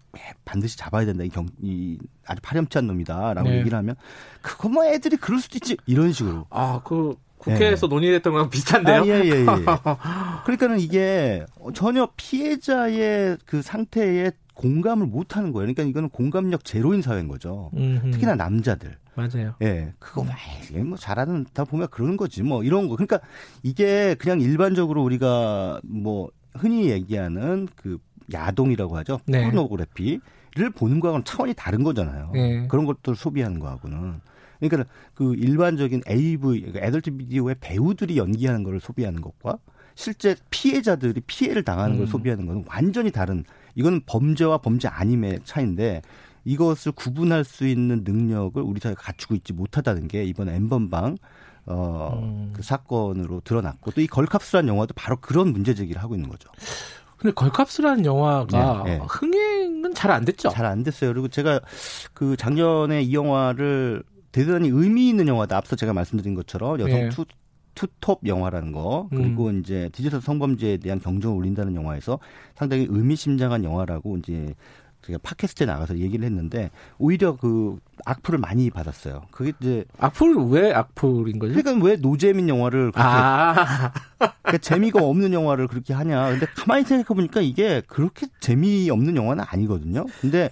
반드시 잡아야 된다. 이 경, 이 아주 파렴치한 놈이다라고 네. 얘기를 하면 그거 뭐 애들이 그럴 수도 있지 이런 식으로. 아, 그 국회에서 네. 논의했던 거랑 비슷한데요? 아, 예, 예, 예. [LAUGHS] 그러니까는 이게 전혀 피해자의 그 상태에 공감을 못 하는 거예요. 그러니까 이거는 공감력 제로인 사회인 거죠. 음흠. 특히나 남자들. 맞아요. 예. 그거 왜, 뭐 잘하는, 다 보면 그런 거지. 뭐 이런 거. 그러니까 이게 그냥 일반적으로 우리가 뭐 흔히 얘기하는 그 야동이라고 하죠. 네. 포르노그래피를 보는 거하고는 차원이 다른 거잖아요. 네. 그런 것들 소비하는 거하고는. 그러니까 그 일반적인 AV, 애덜트 비디오의 배우들이 연기하는 거를 소비하는 것과 실제 피해자들이 피해를 당하는 걸 음. 소비하는 것은 완전히 다른 이건 범죄와 범죄 아님의 차이인데 이것을 구분할 수 있는 능력을 우리 사회가 갖추고 있지 못하다는 게 이번 엠번방 어, 음. 그 사건으로 드러났고 또 이 걸캅스라는 영화도 바로 그런 문제 제기를 하고 있는 거죠. 근데 걸캅스라는 영화가 네, 네. 흥행은 잘 안 됐죠. 잘 안 됐어요. 그리고 제가 그 작년에 이 영화를 대단히 의미 있는 영화다. 앞서 제가 말씀드린 것처럼 여성 네. 투 투톱 영화라는 거 그리고 음. 이제 디지털 성범죄에 대한 경종을 울린다는 영화에서 상당히 의미심장한 영화라고 이제 제가 팟캐스트에 나가서 얘기를 했는데 오히려 그 악플을 많이 받았어요. 그게 이제 악플 왜 악플인 거죠? 그러니까 왜 노잼인 영화를 그렇게 아. 그러니까 재미가 없는 영화를 그렇게 하냐. 근데 가만히 생각해 보니까 이게 그렇게 재미없는 영화는 아니거든요. 근데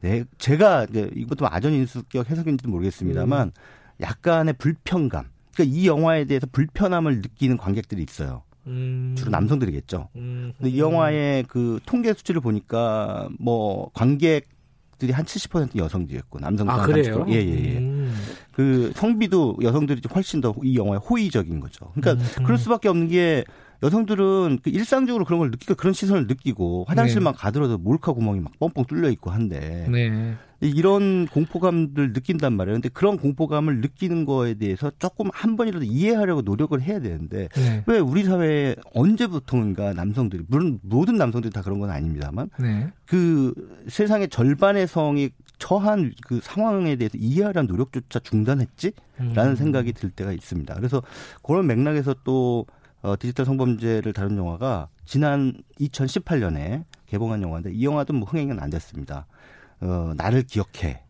네, 제가 이것도 아전인수격 해석인지도 모르겠습니다만 음. 약간의 불편감. 그러니까 이 영화에 대해서 불편함을 느끼는 관객들이 있어요. 음. 주로 남성들이겠죠. 음. 근데 이 영화의 그 통계 수치를 보니까 뭐 관객 감독들이 한 70% 여성들이었고 남성들 아, 그래요? 예예예. 예, 예. 음. 그 성비도 여성들이 훨씬 더 이 영화에 호의적인 거죠. 그러니까 음, 음. 그럴 수밖에 없는 게 여성들은 그 일상적으로 그런 걸 느끼고 그런 시선을 느끼고 화장실만 네. 가더라도 몰카 구멍이 막 뻥뻥 뚫려 있고 한데 네. 이런 공포감들 느낀단 말이에요. 근데 그런 공포감을 느끼는 거에 대해서 조금 한 번이라도 이해하려고 노력을 해야 되는데 네. 왜 우리 사회에 언제부터인가 남성들이 물론 모든 남성들이 다 그런 건 아닙니다만 네. 그 세상의 절반의 성이 처한 그 상황에 대해서 이해하려는 노력조차 중단했지라는 음. 생각이 들 때가 있습니다. 그래서 그런 맥락에서 또 어, 디지털 성범죄를 다룬 영화가 지난 2018년에 개봉한 영화인데 이 영화도 뭐 흥행은 안 됐습니다. 어, 나를 기억해.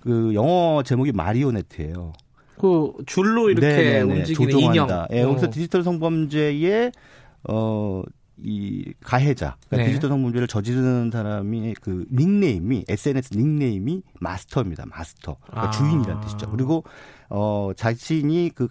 그 영어 제목이 마리오네트예요. 그 줄로 이렇게 네네네. 움직이는 조종한다. 인형. 예, 여기서 어. 디지털 성범죄의 어, 이 가해자, 그러니까 네. 디지털 성범죄를 저지르는 사람이 그 닉네임이 SNS 닉네임이 마스터입니다. 마스터. 그러니까 아. 주인이라는 뜻이죠. 그리고 어 자신이 그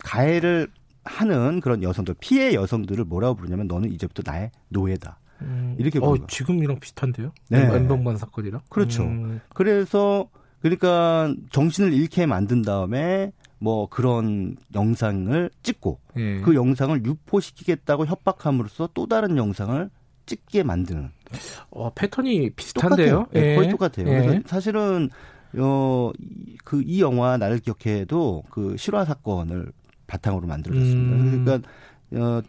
가해를 하는 그런 여성들, 피해 여성들을 뭐라고 부르냐면 너는 이제부터 나의 노예다. 음. 이렇게 어, 지금이랑 비슷한데요? 네. 엠번반 사건이랑? 그렇죠. 음. 그래서 그러니까 정신을 잃게 만든 다음에 뭐 그런 영상을 찍고 예. 그 영상을 유포시키겠다고 협박함으로써 또 다른 영상을 찍게 만드는. 어, 패턴이 비슷한데요? 똑같아요. 예. 거의 똑같아요. 예. 그래서 사실은 어, 그 이 영화 나를 기억해도 그 실화 사건을 바탕으로 만들어졌습니다. 음. 그러니까 어,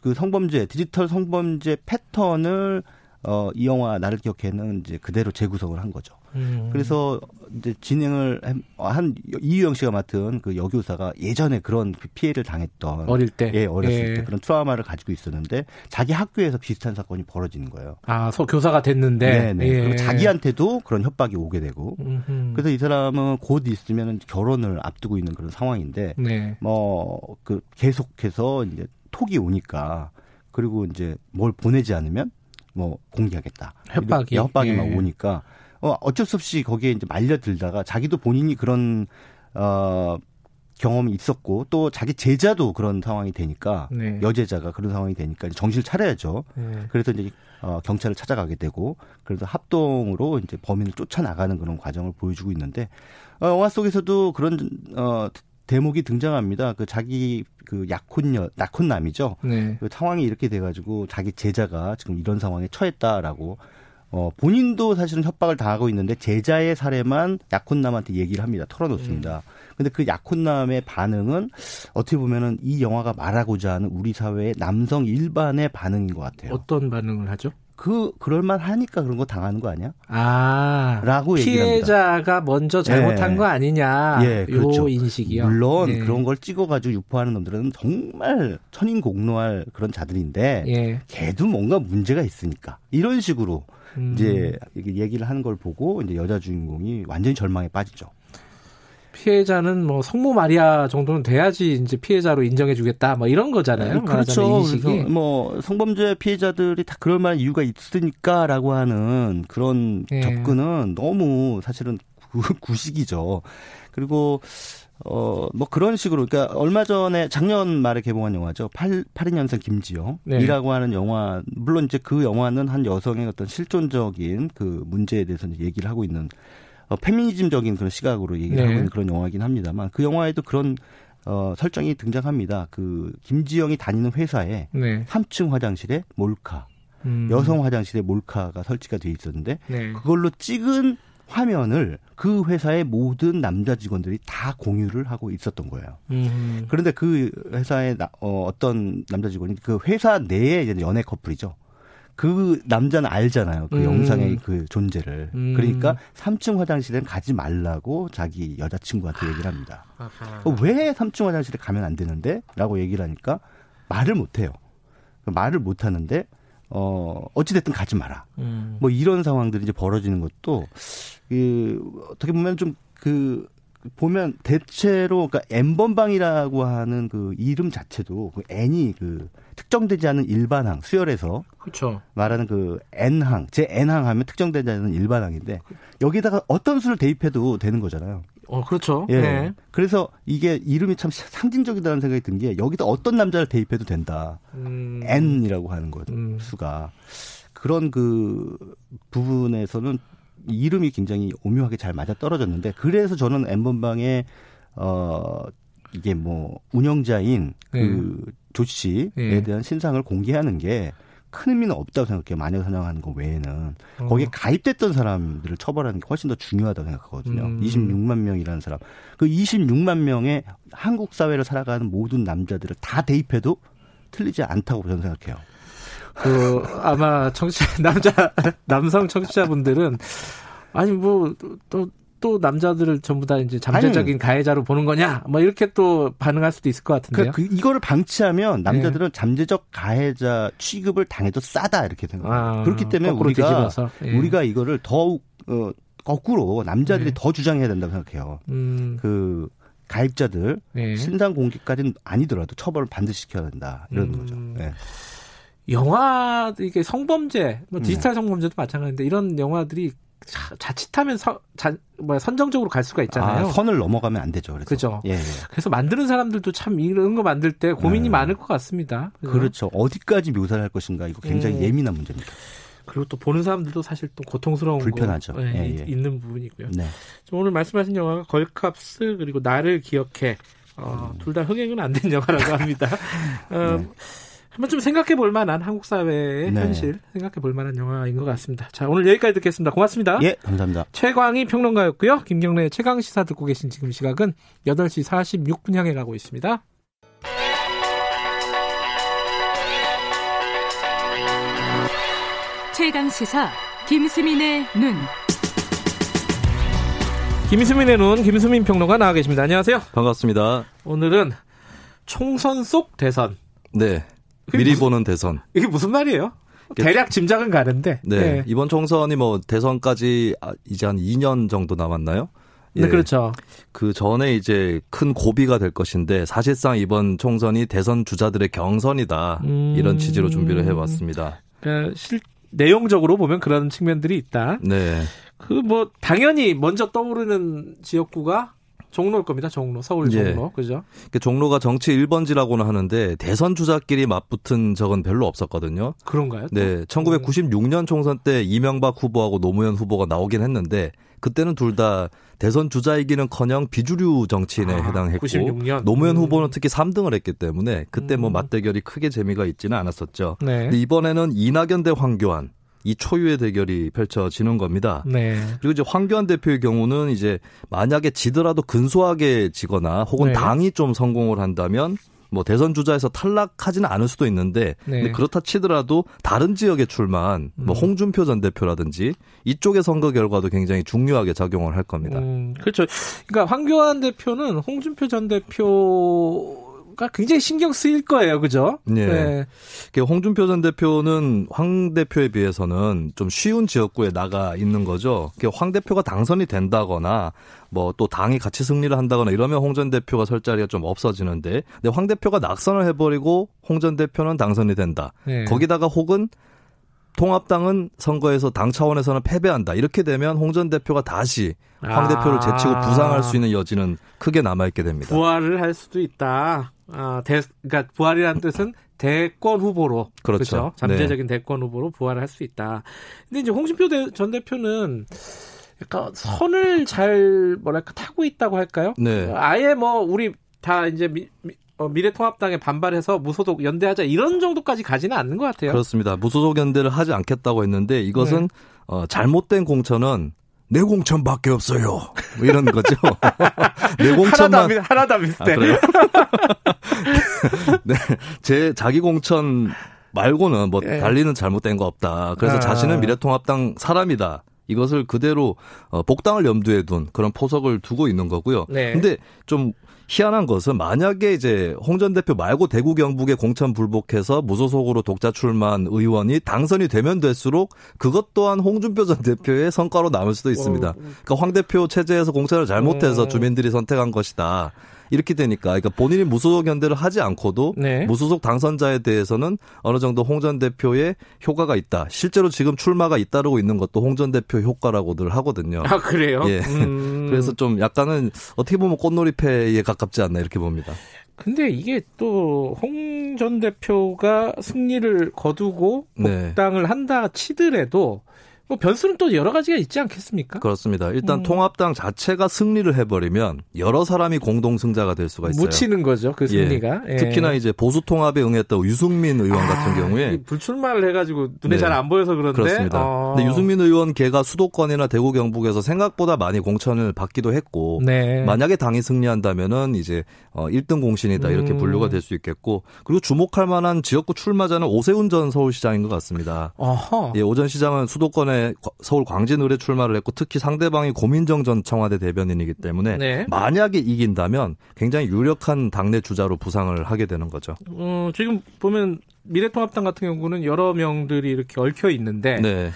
그 성범죄 디지털 성범죄 패턴을 어, 이 영화 나를 기억해는 이제 그대로 재구성을 한 거죠. 음. 그래서 이제 진행을 한 이유영 씨가 맡은 그 여교사가 예전에 그런 그 피해를 당했던 어릴 때, 예, 어렸을 예. 때 그런 트라우마를 가지고 있었는데 자기 학교에서 비슷한 사건이 벌어지는 거예요. 아, 소 교사가 됐는데, 네, 네. 예. 그리고 자기한테도 그런 협박이 오게 되고, 음흠. 그래서 이 사람은 곧 있으면 결혼을 앞두고 있는 그런 상황인데, 네. 뭐그 계속해서 이제 톡이 오니까 그리고 이제 뭘 보내지 않으면 뭐 공개하겠다. 협박이 협박이 예. 막 오니까 어 어쩔 수 없이 거기에 이제 말려들다가 자기도 본인이 그런 어 경험이 있었고 또 자기 제자도 그런 상황이 되니까 네. 여제자가 그런 상황이 되니까 정신을 차려야죠. 네. 그래서 이제 어, 경찰을 찾아가게 되고 그래서 합동으로 이제 범인을 쫓아나가는 그런 과정을 보여주고 있는데 어, 영화 속에서도 그런 어, 대목이 등장합니다. 그 자기 그 약혼녀 약혼남이죠. 네. 그 상황이 이렇게 돼가지고 자기 제자가 지금 이런 상황에 처했다라고 어 본인도 사실은 협박을 당하고 있는데 제자의 사례만 약혼남한테 얘기를 합니다. 털어놓습니다. 음. 근데 그 약혼남의 반응은 어떻게 보면은 이 영화가 말하고자 하는 우리 사회의 남성 일반의 반응인 것 같아요. 어떤 반응을 하죠? 그 그럴만 하니까 그런 거 당하는 거 아니야? 아, 라고 피해자가 먼저 잘못한 네. 거 아니냐? 예, 그렇죠. 요 인식이요. 물론 네. 그런 걸 찍어 가지고 유포하는 놈들은 정말 천인공노할 그런 자들인데, 예. 걔도 뭔가 문제가 있으니까 이런 식으로 음. 이제 얘기를 하는 걸 보고 이제 여자 주인공이 완전히 절망에 빠지죠. 피해자는 뭐 성모 마리아 정도는 돼야지 이제 피해자로 인정해주겠다 뭐 이런 거잖아요. 네, 그렇죠. 뭐 성범죄 피해자들이 다 그럴 만한 이유가 있으니까라고 하는 그런 네. 접근은 너무 사실은 [LAUGHS] 구식이죠. 그리고 어, 뭐 그런 식으로, 그러니까 얼마 전에 작년 말에 개봉한 영화죠. 8, 82년생 김지영이라고 네. 하는 영화, 물론 이제 그 영화는 한 여성의 어떤 실존적인 그 문제에 대해서 얘기를 하고 있는 어, 페미니즘적인 그런 시각으로 얘기를 네. 하고 있는 그런 영화이긴 합니다만 그 영화에도 그런 어, 설정이 등장합니다. 그 김지영이 다니는 회사에 네. 3층 화장실에 몰카, 음. 여성 화장실에 몰카가 설치가 돼 있었는데 네. 그걸로 찍은 화면을 그 회사의 모든 남자 직원들이 다 공유를 하고 있었던 거예요. 음. 그런데 그 회사의 나, 어, 어떤 남자 직원이 그 회사 내에 이제 연애 커플이죠. 그 남자는 알잖아요. 그 음. 영상의 그 존재를. 음. 그러니까 3층 화장실엔 가지 말라고 자기 여자친구한테 얘기를 합니다. 어, 왜 3층 화장실에 가면 안 되는데? 라고 얘기를 하니까 말을 못 해요. 말을 못 하는데 어 어찌됐든 가지 마라. 음. 뭐 이런 상황들이 이제 벌어지는 것도 그 어떻게 보면 좀 그 보면 대체로 그러니까 N번방이라고 하는 그 이름 자체도 그 N이 그 특정되지 않은 일반항 수열에서 그렇죠. 말하는 그 N항 제 N항 하면 특정되지 않은 일반항인데 여기다가 어떤 수를 대입해도 되는 거잖아요. 어 그렇죠. 예. 네. 그래서 이게 이름이 참 상징적이다는 생각이 든 게 여기다 어떤 남자를 대입해도 된다. 음. N이라고 하는 것 음. 수가 그런 그 부분에서는 이름이 굉장히 오묘하게 잘 맞아 떨어졌는데 그래서 저는 엠번방에 어 이게 뭐 운영자인 그 네. 조 씨에 네. 대한 신상을 공개하는 게 큰 의미는 없다고 생각해요. 마녀 사냥하는 거 외에는 어. 거기에 가입됐던 사람들을 처벌하는 게 훨씬 더 중요하다고 생각하거든요. 음. 26만 명이라는 사람, 그 26만 명의 한국 사회를 살아가는 모든 남자들을 다 대입해도 틀리지 않다고 저는 생각해요. 그 아마 청취 [LAUGHS] 남자 남성 청취자분들은 아니 뭐또 또 남자들을 전부 다 이제 잠재적인 아니, 가해자로 보는 거냐? 뭐 이렇게 또 반응할 수도 있을 것 같은데요. 그, 그 이거를 방치하면 남자들은 네. 잠재적 가해자 취급을 당해도 싸다 이렇게 생각해요. 아, 그렇기 때문에 우리가 예. 우리가 이거를 더욱 어, 거꾸로 남자들이 네. 더 주장해야 된다고 생각해요. 음. 그 가입자들 네. 신상 공개까지는 아니더라도 처벌을 반드시 시켜야 된다 이런 음. 거죠. 네. 영화 이게 성범죄, 뭐 디지털 네. 성범죄도 마찬가지인데 이런 영화들이 자칫하면 서, 자, 뭐 선정적으로 갈 수가 있잖아요. 아, 선을 넘어가면 안 되죠. 그래서. 그죠. 예, 예. 그래서 만드는 사람들도 참 이런 거 만들 때 고민이 네. 많을 것 같습니다. 그죠? 그렇죠. 어디까지 묘사를 할 것인가 이거 굉장히 예. 민한 문제입니다. 그리고 또 보는 사람들도 사실 또 고통스러운 불편하죠. 거, 예, 예, 있는 부분이고요. 네. 오늘 말씀하신 영화가 걸캅스 그리고 나를 기억해 어, 음. 둘다 흥행은 안 된 영화라고 합니다. [LAUGHS] 어, 네. 한번 좀 생각해 볼 만한 한국 사회의 네. 현실 생각해 볼 만한 영화인 것 같습니다. 자, 오늘 여기까지 듣겠습니다. 고맙습니다. 예, 감사합니다. 최광희 평론가였고요. 김경래 최강 시사 듣고 계신 지금 시각은 8시 46분 향해 가고 있습니다. 최강 시사 김수민의 눈. 김수민의 눈 김수민 평론가 나와 계십니다. 안녕하세요. 반갑습니다. 오늘은 총선 속 대선. 네. 미리 무슨, 보는 대선. 이게 무슨 말이에요? 대략 짐작은 가는데. 네. 네. 이번 총선이 뭐 대선까지 아, 이제 한 2년 정도 남았나요? 네, 예. 네, 그렇죠. 그 전에 이제 큰 고비가 될 것인데 사실상 이번 총선이 대선 주자들의 경선이다. 음... 이런 취지로 준비를 해봤습니다. 그러니까 실, 내용적으로 보면 그런 측면들이 있다. 네. 그 뭐 당연히 먼저 떠오르는 지역구가 종로일 겁니다. 종로, 서울 예. 종로, 예. 그죠? 그러니까 종로가 정치 1번지라고는 하는데 대선 주자끼리 맞붙은 적은 별로 없었거든요. 그런가요? 또? 네, 1996년 총선 때 이명박 후보하고 노무현 후보가 나오긴 했는데 그때는 둘 다 대선 주자이기는커녕 비주류 정치인에 아, 해당했고 96년? 노무현 음. 후보는 특히 3등을 했기 때문에 그때 뭐 음. 뭐 맞대결이 크게 재미가 있지는 않았었죠. 네. 근데 이번에는 이낙연 대 황교안 이 초유의 대결이 펼쳐지는 겁니다. 네. 그리고 이제 황교안 대표의 경우는 이제 만약에 지더라도 근소하게 지거나 혹은 네. 당이 좀 성공을 한다면 뭐 대선 주자에서 탈락하지는 않을 수도 있는데 네. 그렇다 치더라도 다른 지역에 출마한 뭐 음. 홍준표 전 대표라든지 이쪽의 선거 결과도 굉장히 중요하게 작용을 할 겁니다. 음, 그렇죠. 그러니까 황교안 대표는 홍준표 전 대표 가 굉장히 신경 쓰일 거예요, 그죠? 네. 네. 홍준표 전 대표는 황 대표에 비해서는 좀 쉬운 지역구에 나가 있는 거죠. 황 대표가 당선이 된다거나 뭐 또 당이 같이 승리를 한다거나 이러면 홍 전 대표가 설 자리가 좀 없어지는데, 근데 황 대표가 낙선을 해버리고 홍 전 대표는 당선이 된다. 네. 거기다가 혹은 통합당은 선거에서 당 차원에서는 패배한다. 이렇게 되면 홍 전 대표가 다시 황 아. 대표를 제치고 부상할 수 있는 여지는 크게 남아있게 됩니다. 부활을 할 수도 있다. 아, 대, 그러니까 부활이라는 뜻은 대권 후보로 그렇죠. 그렇죠? 잠재적인 네. 대권 후보로 부활을 할수 있다. 근데 이제 홍준표 대, 전 대표는 약간 선을 잘 뭐랄까 타고 있다고 할까요? 네. 아예 뭐 우리 다 이제 미, 미, 어, 미래통합당에 반발해서 무소속 연대하자 이런 정도까지 가지는 않는 것 같아요. 그렇습니다. 무소속 연대를 하지 않겠다고 했는데 이것은 네. 어, 잘못된 공천은 내 공천밖에 없어요. 뭐 이런 거죠. [LAUGHS] 내 공천만 하나도 안 비슷해. 아, [LAUGHS] 네, 제 자기 공천 말고는 뭐 예. 달리는 잘못된 거 없다. 그래서 아. 자신은 미래통합당 사람이다. 이것을 그대로 어, 복당을 염두에 둔 그런 포석을 두고 있는 거고요. 네. 근데 좀 희한한 것은 만약에 이제 홍 전 대표 말고 대구 경북에 공천 불복해서 무소속으로 독자 출마한 의원이 당선이 되면 될수록 그것 또한 홍준표 전 대표의 성과로 남을 수도 있습니다. 어. 그러니까 황 대표 체제에서 공천을 잘못해서 어. 주민들이 선택한 것이다. 이렇게 되니까 그러니까 본인이 무소속 연대를 하지 않고도 네. 무소속 당선자에 대해서는 어느 정도 홍 전 대표의 효과가 있다. 실제로 지금 출마가 잇따르고 있는 것도 홍 전 대표 효과라고들 하거든요. 아 그래요? 예. 음. [LAUGHS] 그래서 좀 약간은 어떻게 보면 꽃놀이패에 가깝지 않나 이렇게 봅니다. 근데 이게 또 홍 전 대표가 승리를 거두고 네. 복당을 네. 한다 치더라도 뭐 변수는 또 여러 가지가 있지 않겠습니까? 그렇습니다. 일단 음. 통합당 자체가 승리를 해버리면 여러 사람이 공동 승자가 될 수가 있어요. 묻히는 거죠, 그 승리가. 예. 예. 특히나 이제 보수 통합에 응했던 유승민 의원 아, 같은 경우에 불출마를 해가지고 눈에 네. 잘안 보여서 그런데. 그렇습니다. 어. 근데 유승민 의원 걔가 수도권이나 대구 경북에서 생각보다 많이 공천을 받기도 했고, 네. 만약에 당이 승리한다면은 이제 1등 어, 공신이다 이렇게 음. 분류가 될 수 있겠고, 그리고 주목할 만한 지역구 출마자는 오세훈 전 서울시장인 것 같습니다. 어허. 예, 오전 시장은 수도권에 서울 광진을에 출마를 했고 특히 상대방이 고민정 전 청와대 대변인이기 때문에 네. 만약에 이긴다면 굉장히 유력한 당내 주자로 부상을 하게 되는 거죠. 어, 지금 보면 미래통합당 같은 경우는 여러 명들이 이렇게 얽혀 있는데 네.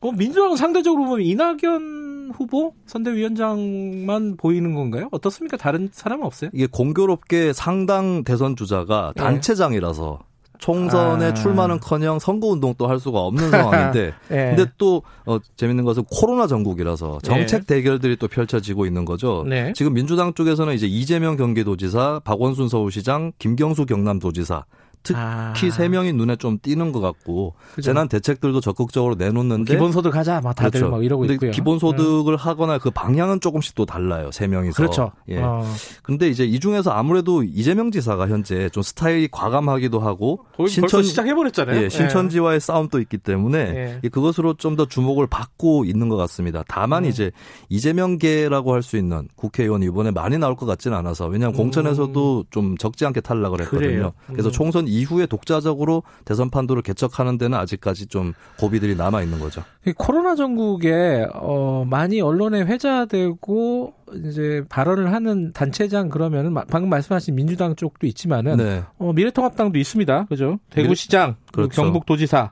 어, 민주당은 상대적으로 보면 이낙연 후보 선대위원장만 보이는 건가요? 어떻습니까? 다른 사람은 없어요? 이게 공교롭게 상당 대선 주자가 네. 단체장이라서 총선에 아. 출마는커녕 선거운동 도 할 수가 없는 [LAUGHS] 상황인데 네. 근데 또 어, 재밌는 것은 코로나 전국이라서 정책 네. 대결들이 또 펼쳐지고 있는 거죠. 네. 지금 민주당 쪽에서는 이제 이재명 경기도지사, 박원순 서울시장, 김경수 경남도지사 특히 아. 세 명이 눈에 좀 띄는 것 같고 그죠. 재난 대책들도 적극적으로 내놓는데 기본소득 하자 막 다들 그렇죠. 막 이러고 있고요. 기본소득을 음. 하거나 그 방향은 조금씩 또 달라요. 세 명이서. 그렇죠. 예. 어. 근데 이제 이 중에서 아무래도 이재명 지사가 현재 좀 스타일이 과감하기도 하고 신천 시작해 버렸잖아요. 예, 신천지와의 예. 싸움도 있기 때문에 예. 그것으로 좀 더 주목을 받고 있는 것 같습니다. 다만 음. 이제 이재명계라고 할 수 있는 국회의원 이번에 많이 나올 것 같지는 않아서 왜냐하면 음. 공천에서도 좀 적지 않게 탈락을 했거든요. 음. 그래서 총선 이후에 독자적으로 대선 판도를 개척하는 데는 아직까지 좀 고비들이 남아 있는 거죠. 코로나 전국에 어 많이 언론에 회자되고 이제 발언을 하는 단체장 그러면은 방금 말씀하신 민주당 쪽도 있지만은 네. 어, 미래통합당도 있습니다. 그죠? 대구시장, 그렇죠. 경북도지사.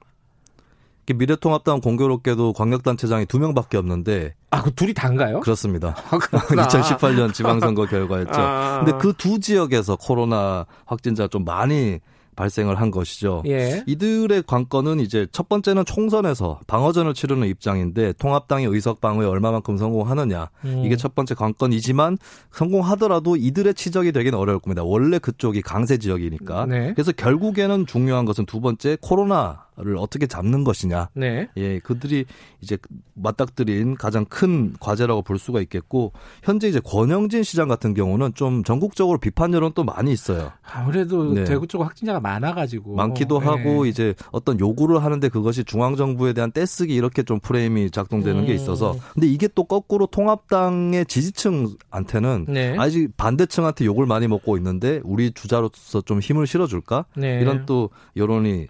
미래통합당 공교롭게도 광역단체장이 두 명밖에 없는데 아, 그 둘이 단가요? 그렇습니다. 아, 2018년 [LAUGHS] 지방선거 [LAUGHS] 결과였죠. 아. 근데 그 두 지역에서 코로나 확진자 좀 많이 발생을 한 것이죠. 예. 이들의 관건은 이제 첫 번째는 총선에서 방어전을 치르는 입장인데 통합당의 의석 방어에 얼마만큼 성공하느냐 음. 이게 첫 번째 관건이지만 성공하더라도 이들의 치적이 되기는 어려울 겁니다. 원래 그쪽이 강세 지역이니까. 네. 그래서 결국에는 중요한 것은 두 번째 코로나 를 어떻게 잡는 것이냐. 네. 예, 그들이 이제 맞닥뜨린 가장 큰 과제라고 볼 수가 있겠고 현재 이제 권영진 시장 같은 경우는 좀 전국적으로 비판 여론 또 많이 있어요. 아무래도 네. 대구 쪽 확진자가 많아가지고 많기도 네. 하고 이제 어떤 요구를 하는데 그것이 중앙 정부에 대한 떼쓰기 이렇게 좀 프레임이 작동되는 음. 게 있어서 근데 이게 또 거꾸로 통합당의 지지층한테는 네. 아직 반대층한테 욕을 많이 먹고 있는데 우리 주자로서 좀 힘을 실어줄까 네. 이런 또 여론이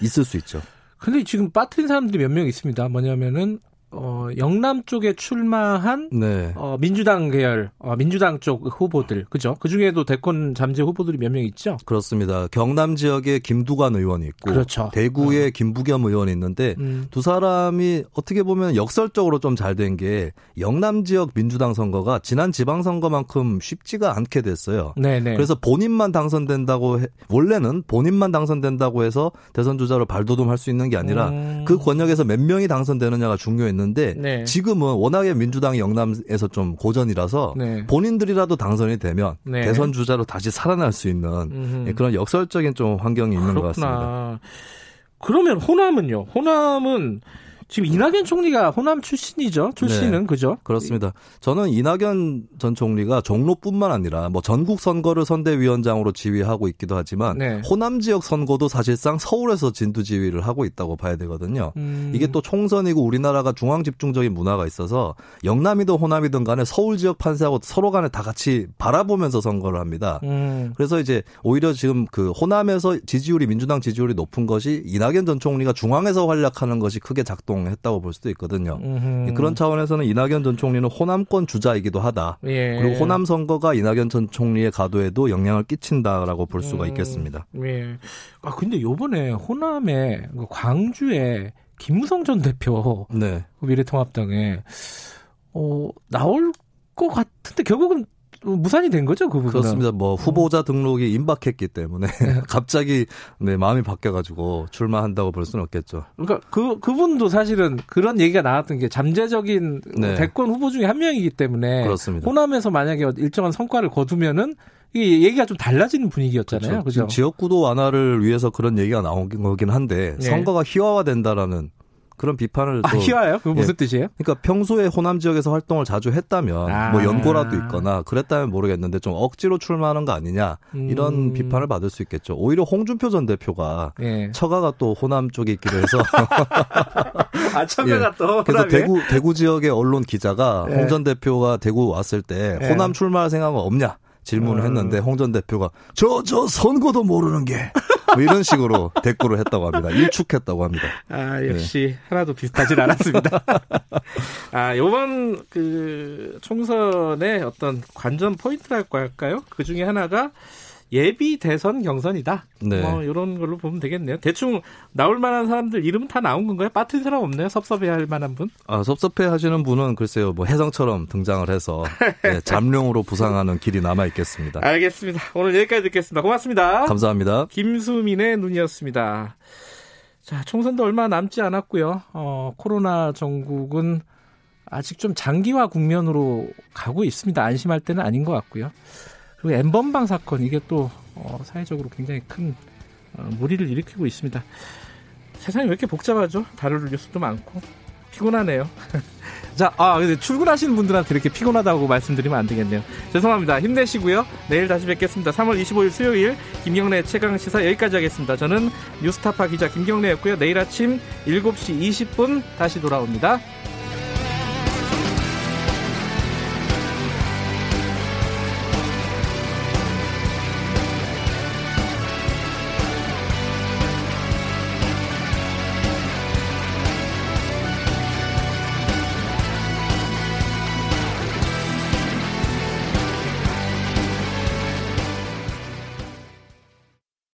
있을 수 있죠. 근데 지금 빠뜨린 사람들이 몇 명 있습니다. 뭐냐면은 어, 영남 쪽에 출마한 네. 어, 민주당 계열, 어, 민주당 쪽 후보들, 그죠? 그 중에도 대권 잠재 후보들이 몇 명 있죠? 그렇습니다. 경남 지역에 김두관 의원이 있고, 그렇죠. 대구에 어. 김부겸 의원이 있는데 음. 두 사람이 어떻게 보면 역설적으로 좀 잘 된 게 영남 지역 민주당 선거가 지난 지방 선거만큼 쉽지가 않게 됐어요. 네네. 네. 그래서 본인만 당선된다고 해, 원래는 본인만 당선된다고 해서 대선 주자로 발돋움할 수 있는 게 아니라 음. 그 권역에서 몇 명이 당선되느냐가 중요했 는데. 있었는데 네. 지금은 워낙에 민주당이 영남에서 좀 고전이라서 네. 본인들이라도 당선이 되면 네. 대선 주자로 다시 살아날 수 있는 음흠. 그런 역설적인 좀 환경이 있는 그렇구나. 것 같습니다. 그러면 호남은요? 호남은 지금 이낙연 총리가 호남 출신이죠. 출신은 네, 그죠? 그렇습니다. 저는 이낙연 전 총리가 종로뿐만 아니라 뭐 전국 선거를 선대위원장으로 지휘하고 있기도 하지만 네. 호남 지역 선거도 사실상 서울에서 진두 지휘를 하고 있다고 봐야 되거든요. 음. 이게 또 총선이고 우리나라가 중앙 집중적인 문화가 있어서 영남이든 호남이든 간에 서울 지역 판세하고 서로 간에 다 같이 바라보면서 선거를 합니다. 음. 그래서 이제 오히려 지금 그 호남에서 지지율이 민주당 지지율이 높은 것이 이낙연 전 총리가 중앙에서 활약하는 것이 크게 작동 작동했다고 볼 수도 있거든요. 음흠. 그런 차원에서는 이낙연 전 총리는 호남권 주자이기도 하다. 예. 그리고 호남 선거가 이낙연 전 총리의 가도에도 영향을 끼친다라고 볼 수가 음. 있겠습니다. 예. 아 근데 요번에 호남에 그 광주에 김무성 전 대표 네. 미래통합당에 어 나올 것 같은데 결국은 무산이 된 거죠, 그 부분은. 그렇습니다. 뭐 후보자 등록이 임박했기 때문에 네. [LAUGHS] 갑자기 네 마음이 바뀌어 가지고 출마한다고 볼 수는 없겠죠. 그러니까 그 그분도 사실은 그런 얘기가 나왔던 게 잠재적인 네. 대권 후보 중에 한 명이기 때문에 그렇습니다. 호남에서 만약에 일정한 성과를 거두면은 이 얘기가 좀 달라지는 분위기였잖아요. 그렇죠. 지역구도 완화를 위해서 그런 얘기가 나온 거긴 한데 네. 선거가 희화화된다라는 그런 비판을 아, 또 아, 희화요? 그 무슨 예. 뜻이에요? 그러니까 평소에 호남 지역에서 활동을 자주 했다면 아. 뭐 연고라도 있거나 그랬다면 모르겠는데 좀 억지로 출마하는 거 아니냐 이런 음. 비판을 받을 수 있겠죠. 오히려 홍준표 전 대표가 예. 처가가 또 호남 쪽에 있기도 해서 [LAUGHS] 아 처가가 예. 또 그래서 대구 대구 지역의 언론 기자가 예. 홍전 대표가 대구 왔을 때 예. 호남 출마할 생각은 없냐? 질문을 음. 했는데 홍 전 대표가 저저 선거도 모르는 게 뭐 이런 식으로 [LAUGHS] 대꾸를 했다고 합니다. 일축했다고 합니다. 아, 역시 네. 하나도 비슷하진 않았습니다. [LAUGHS] 아, 요번 그 총선의 어떤 관전 포인트랄까 할까요? 그 중에 하나가 예비 대선 경선이다. 네. 뭐 이런 걸로 보면 되겠네요. 대충 나올 만한 사람들 이름은 다 나온 건가요? 빠진 사람 없나요? 섭섭해할 만한 분? 아 섭섭해 하시는 분은 글쎄요, 뭐 해성처럼 등장을 해서 네, [LAUGHS] 잠룡으로 부상하는 길이 남아 있겠습니다. 알겠습니다. 오늘 여기까지 듣겠습니다. 고맙습니다. 감사합니다. 김수민의 눈이었습니다. 자 총선도 얼마 남지 않았고요. 어, 코로나 전국은 아직 좀 장기화 국면으로 가고 있습니다. 안심할 때는 아닌 것 같고요. 그리고 엠번방 사건 이게 또 어, 사회적으로 굉장히 큰 어, 무리를 일으키고 있습니다. 세상이 왜 이렇게 복잡하죠? 다룰 뉴스도 많고 피곤하네요. [LAUGHS] 자, 아, 출근하시는 분들한테 이렇게 피곤하다고 말씀드리면 안 되겠네요. 죄송합니다. 힘내시고요. 내일 다시 뵙겠습니다. 3월 25일 수요일 김경래 최강 시사 여기까지 하겠습니다. 저는 뉴스타파 기자 김경래였고요. 내일 아침 7시 20분 다시 돌아옵니다.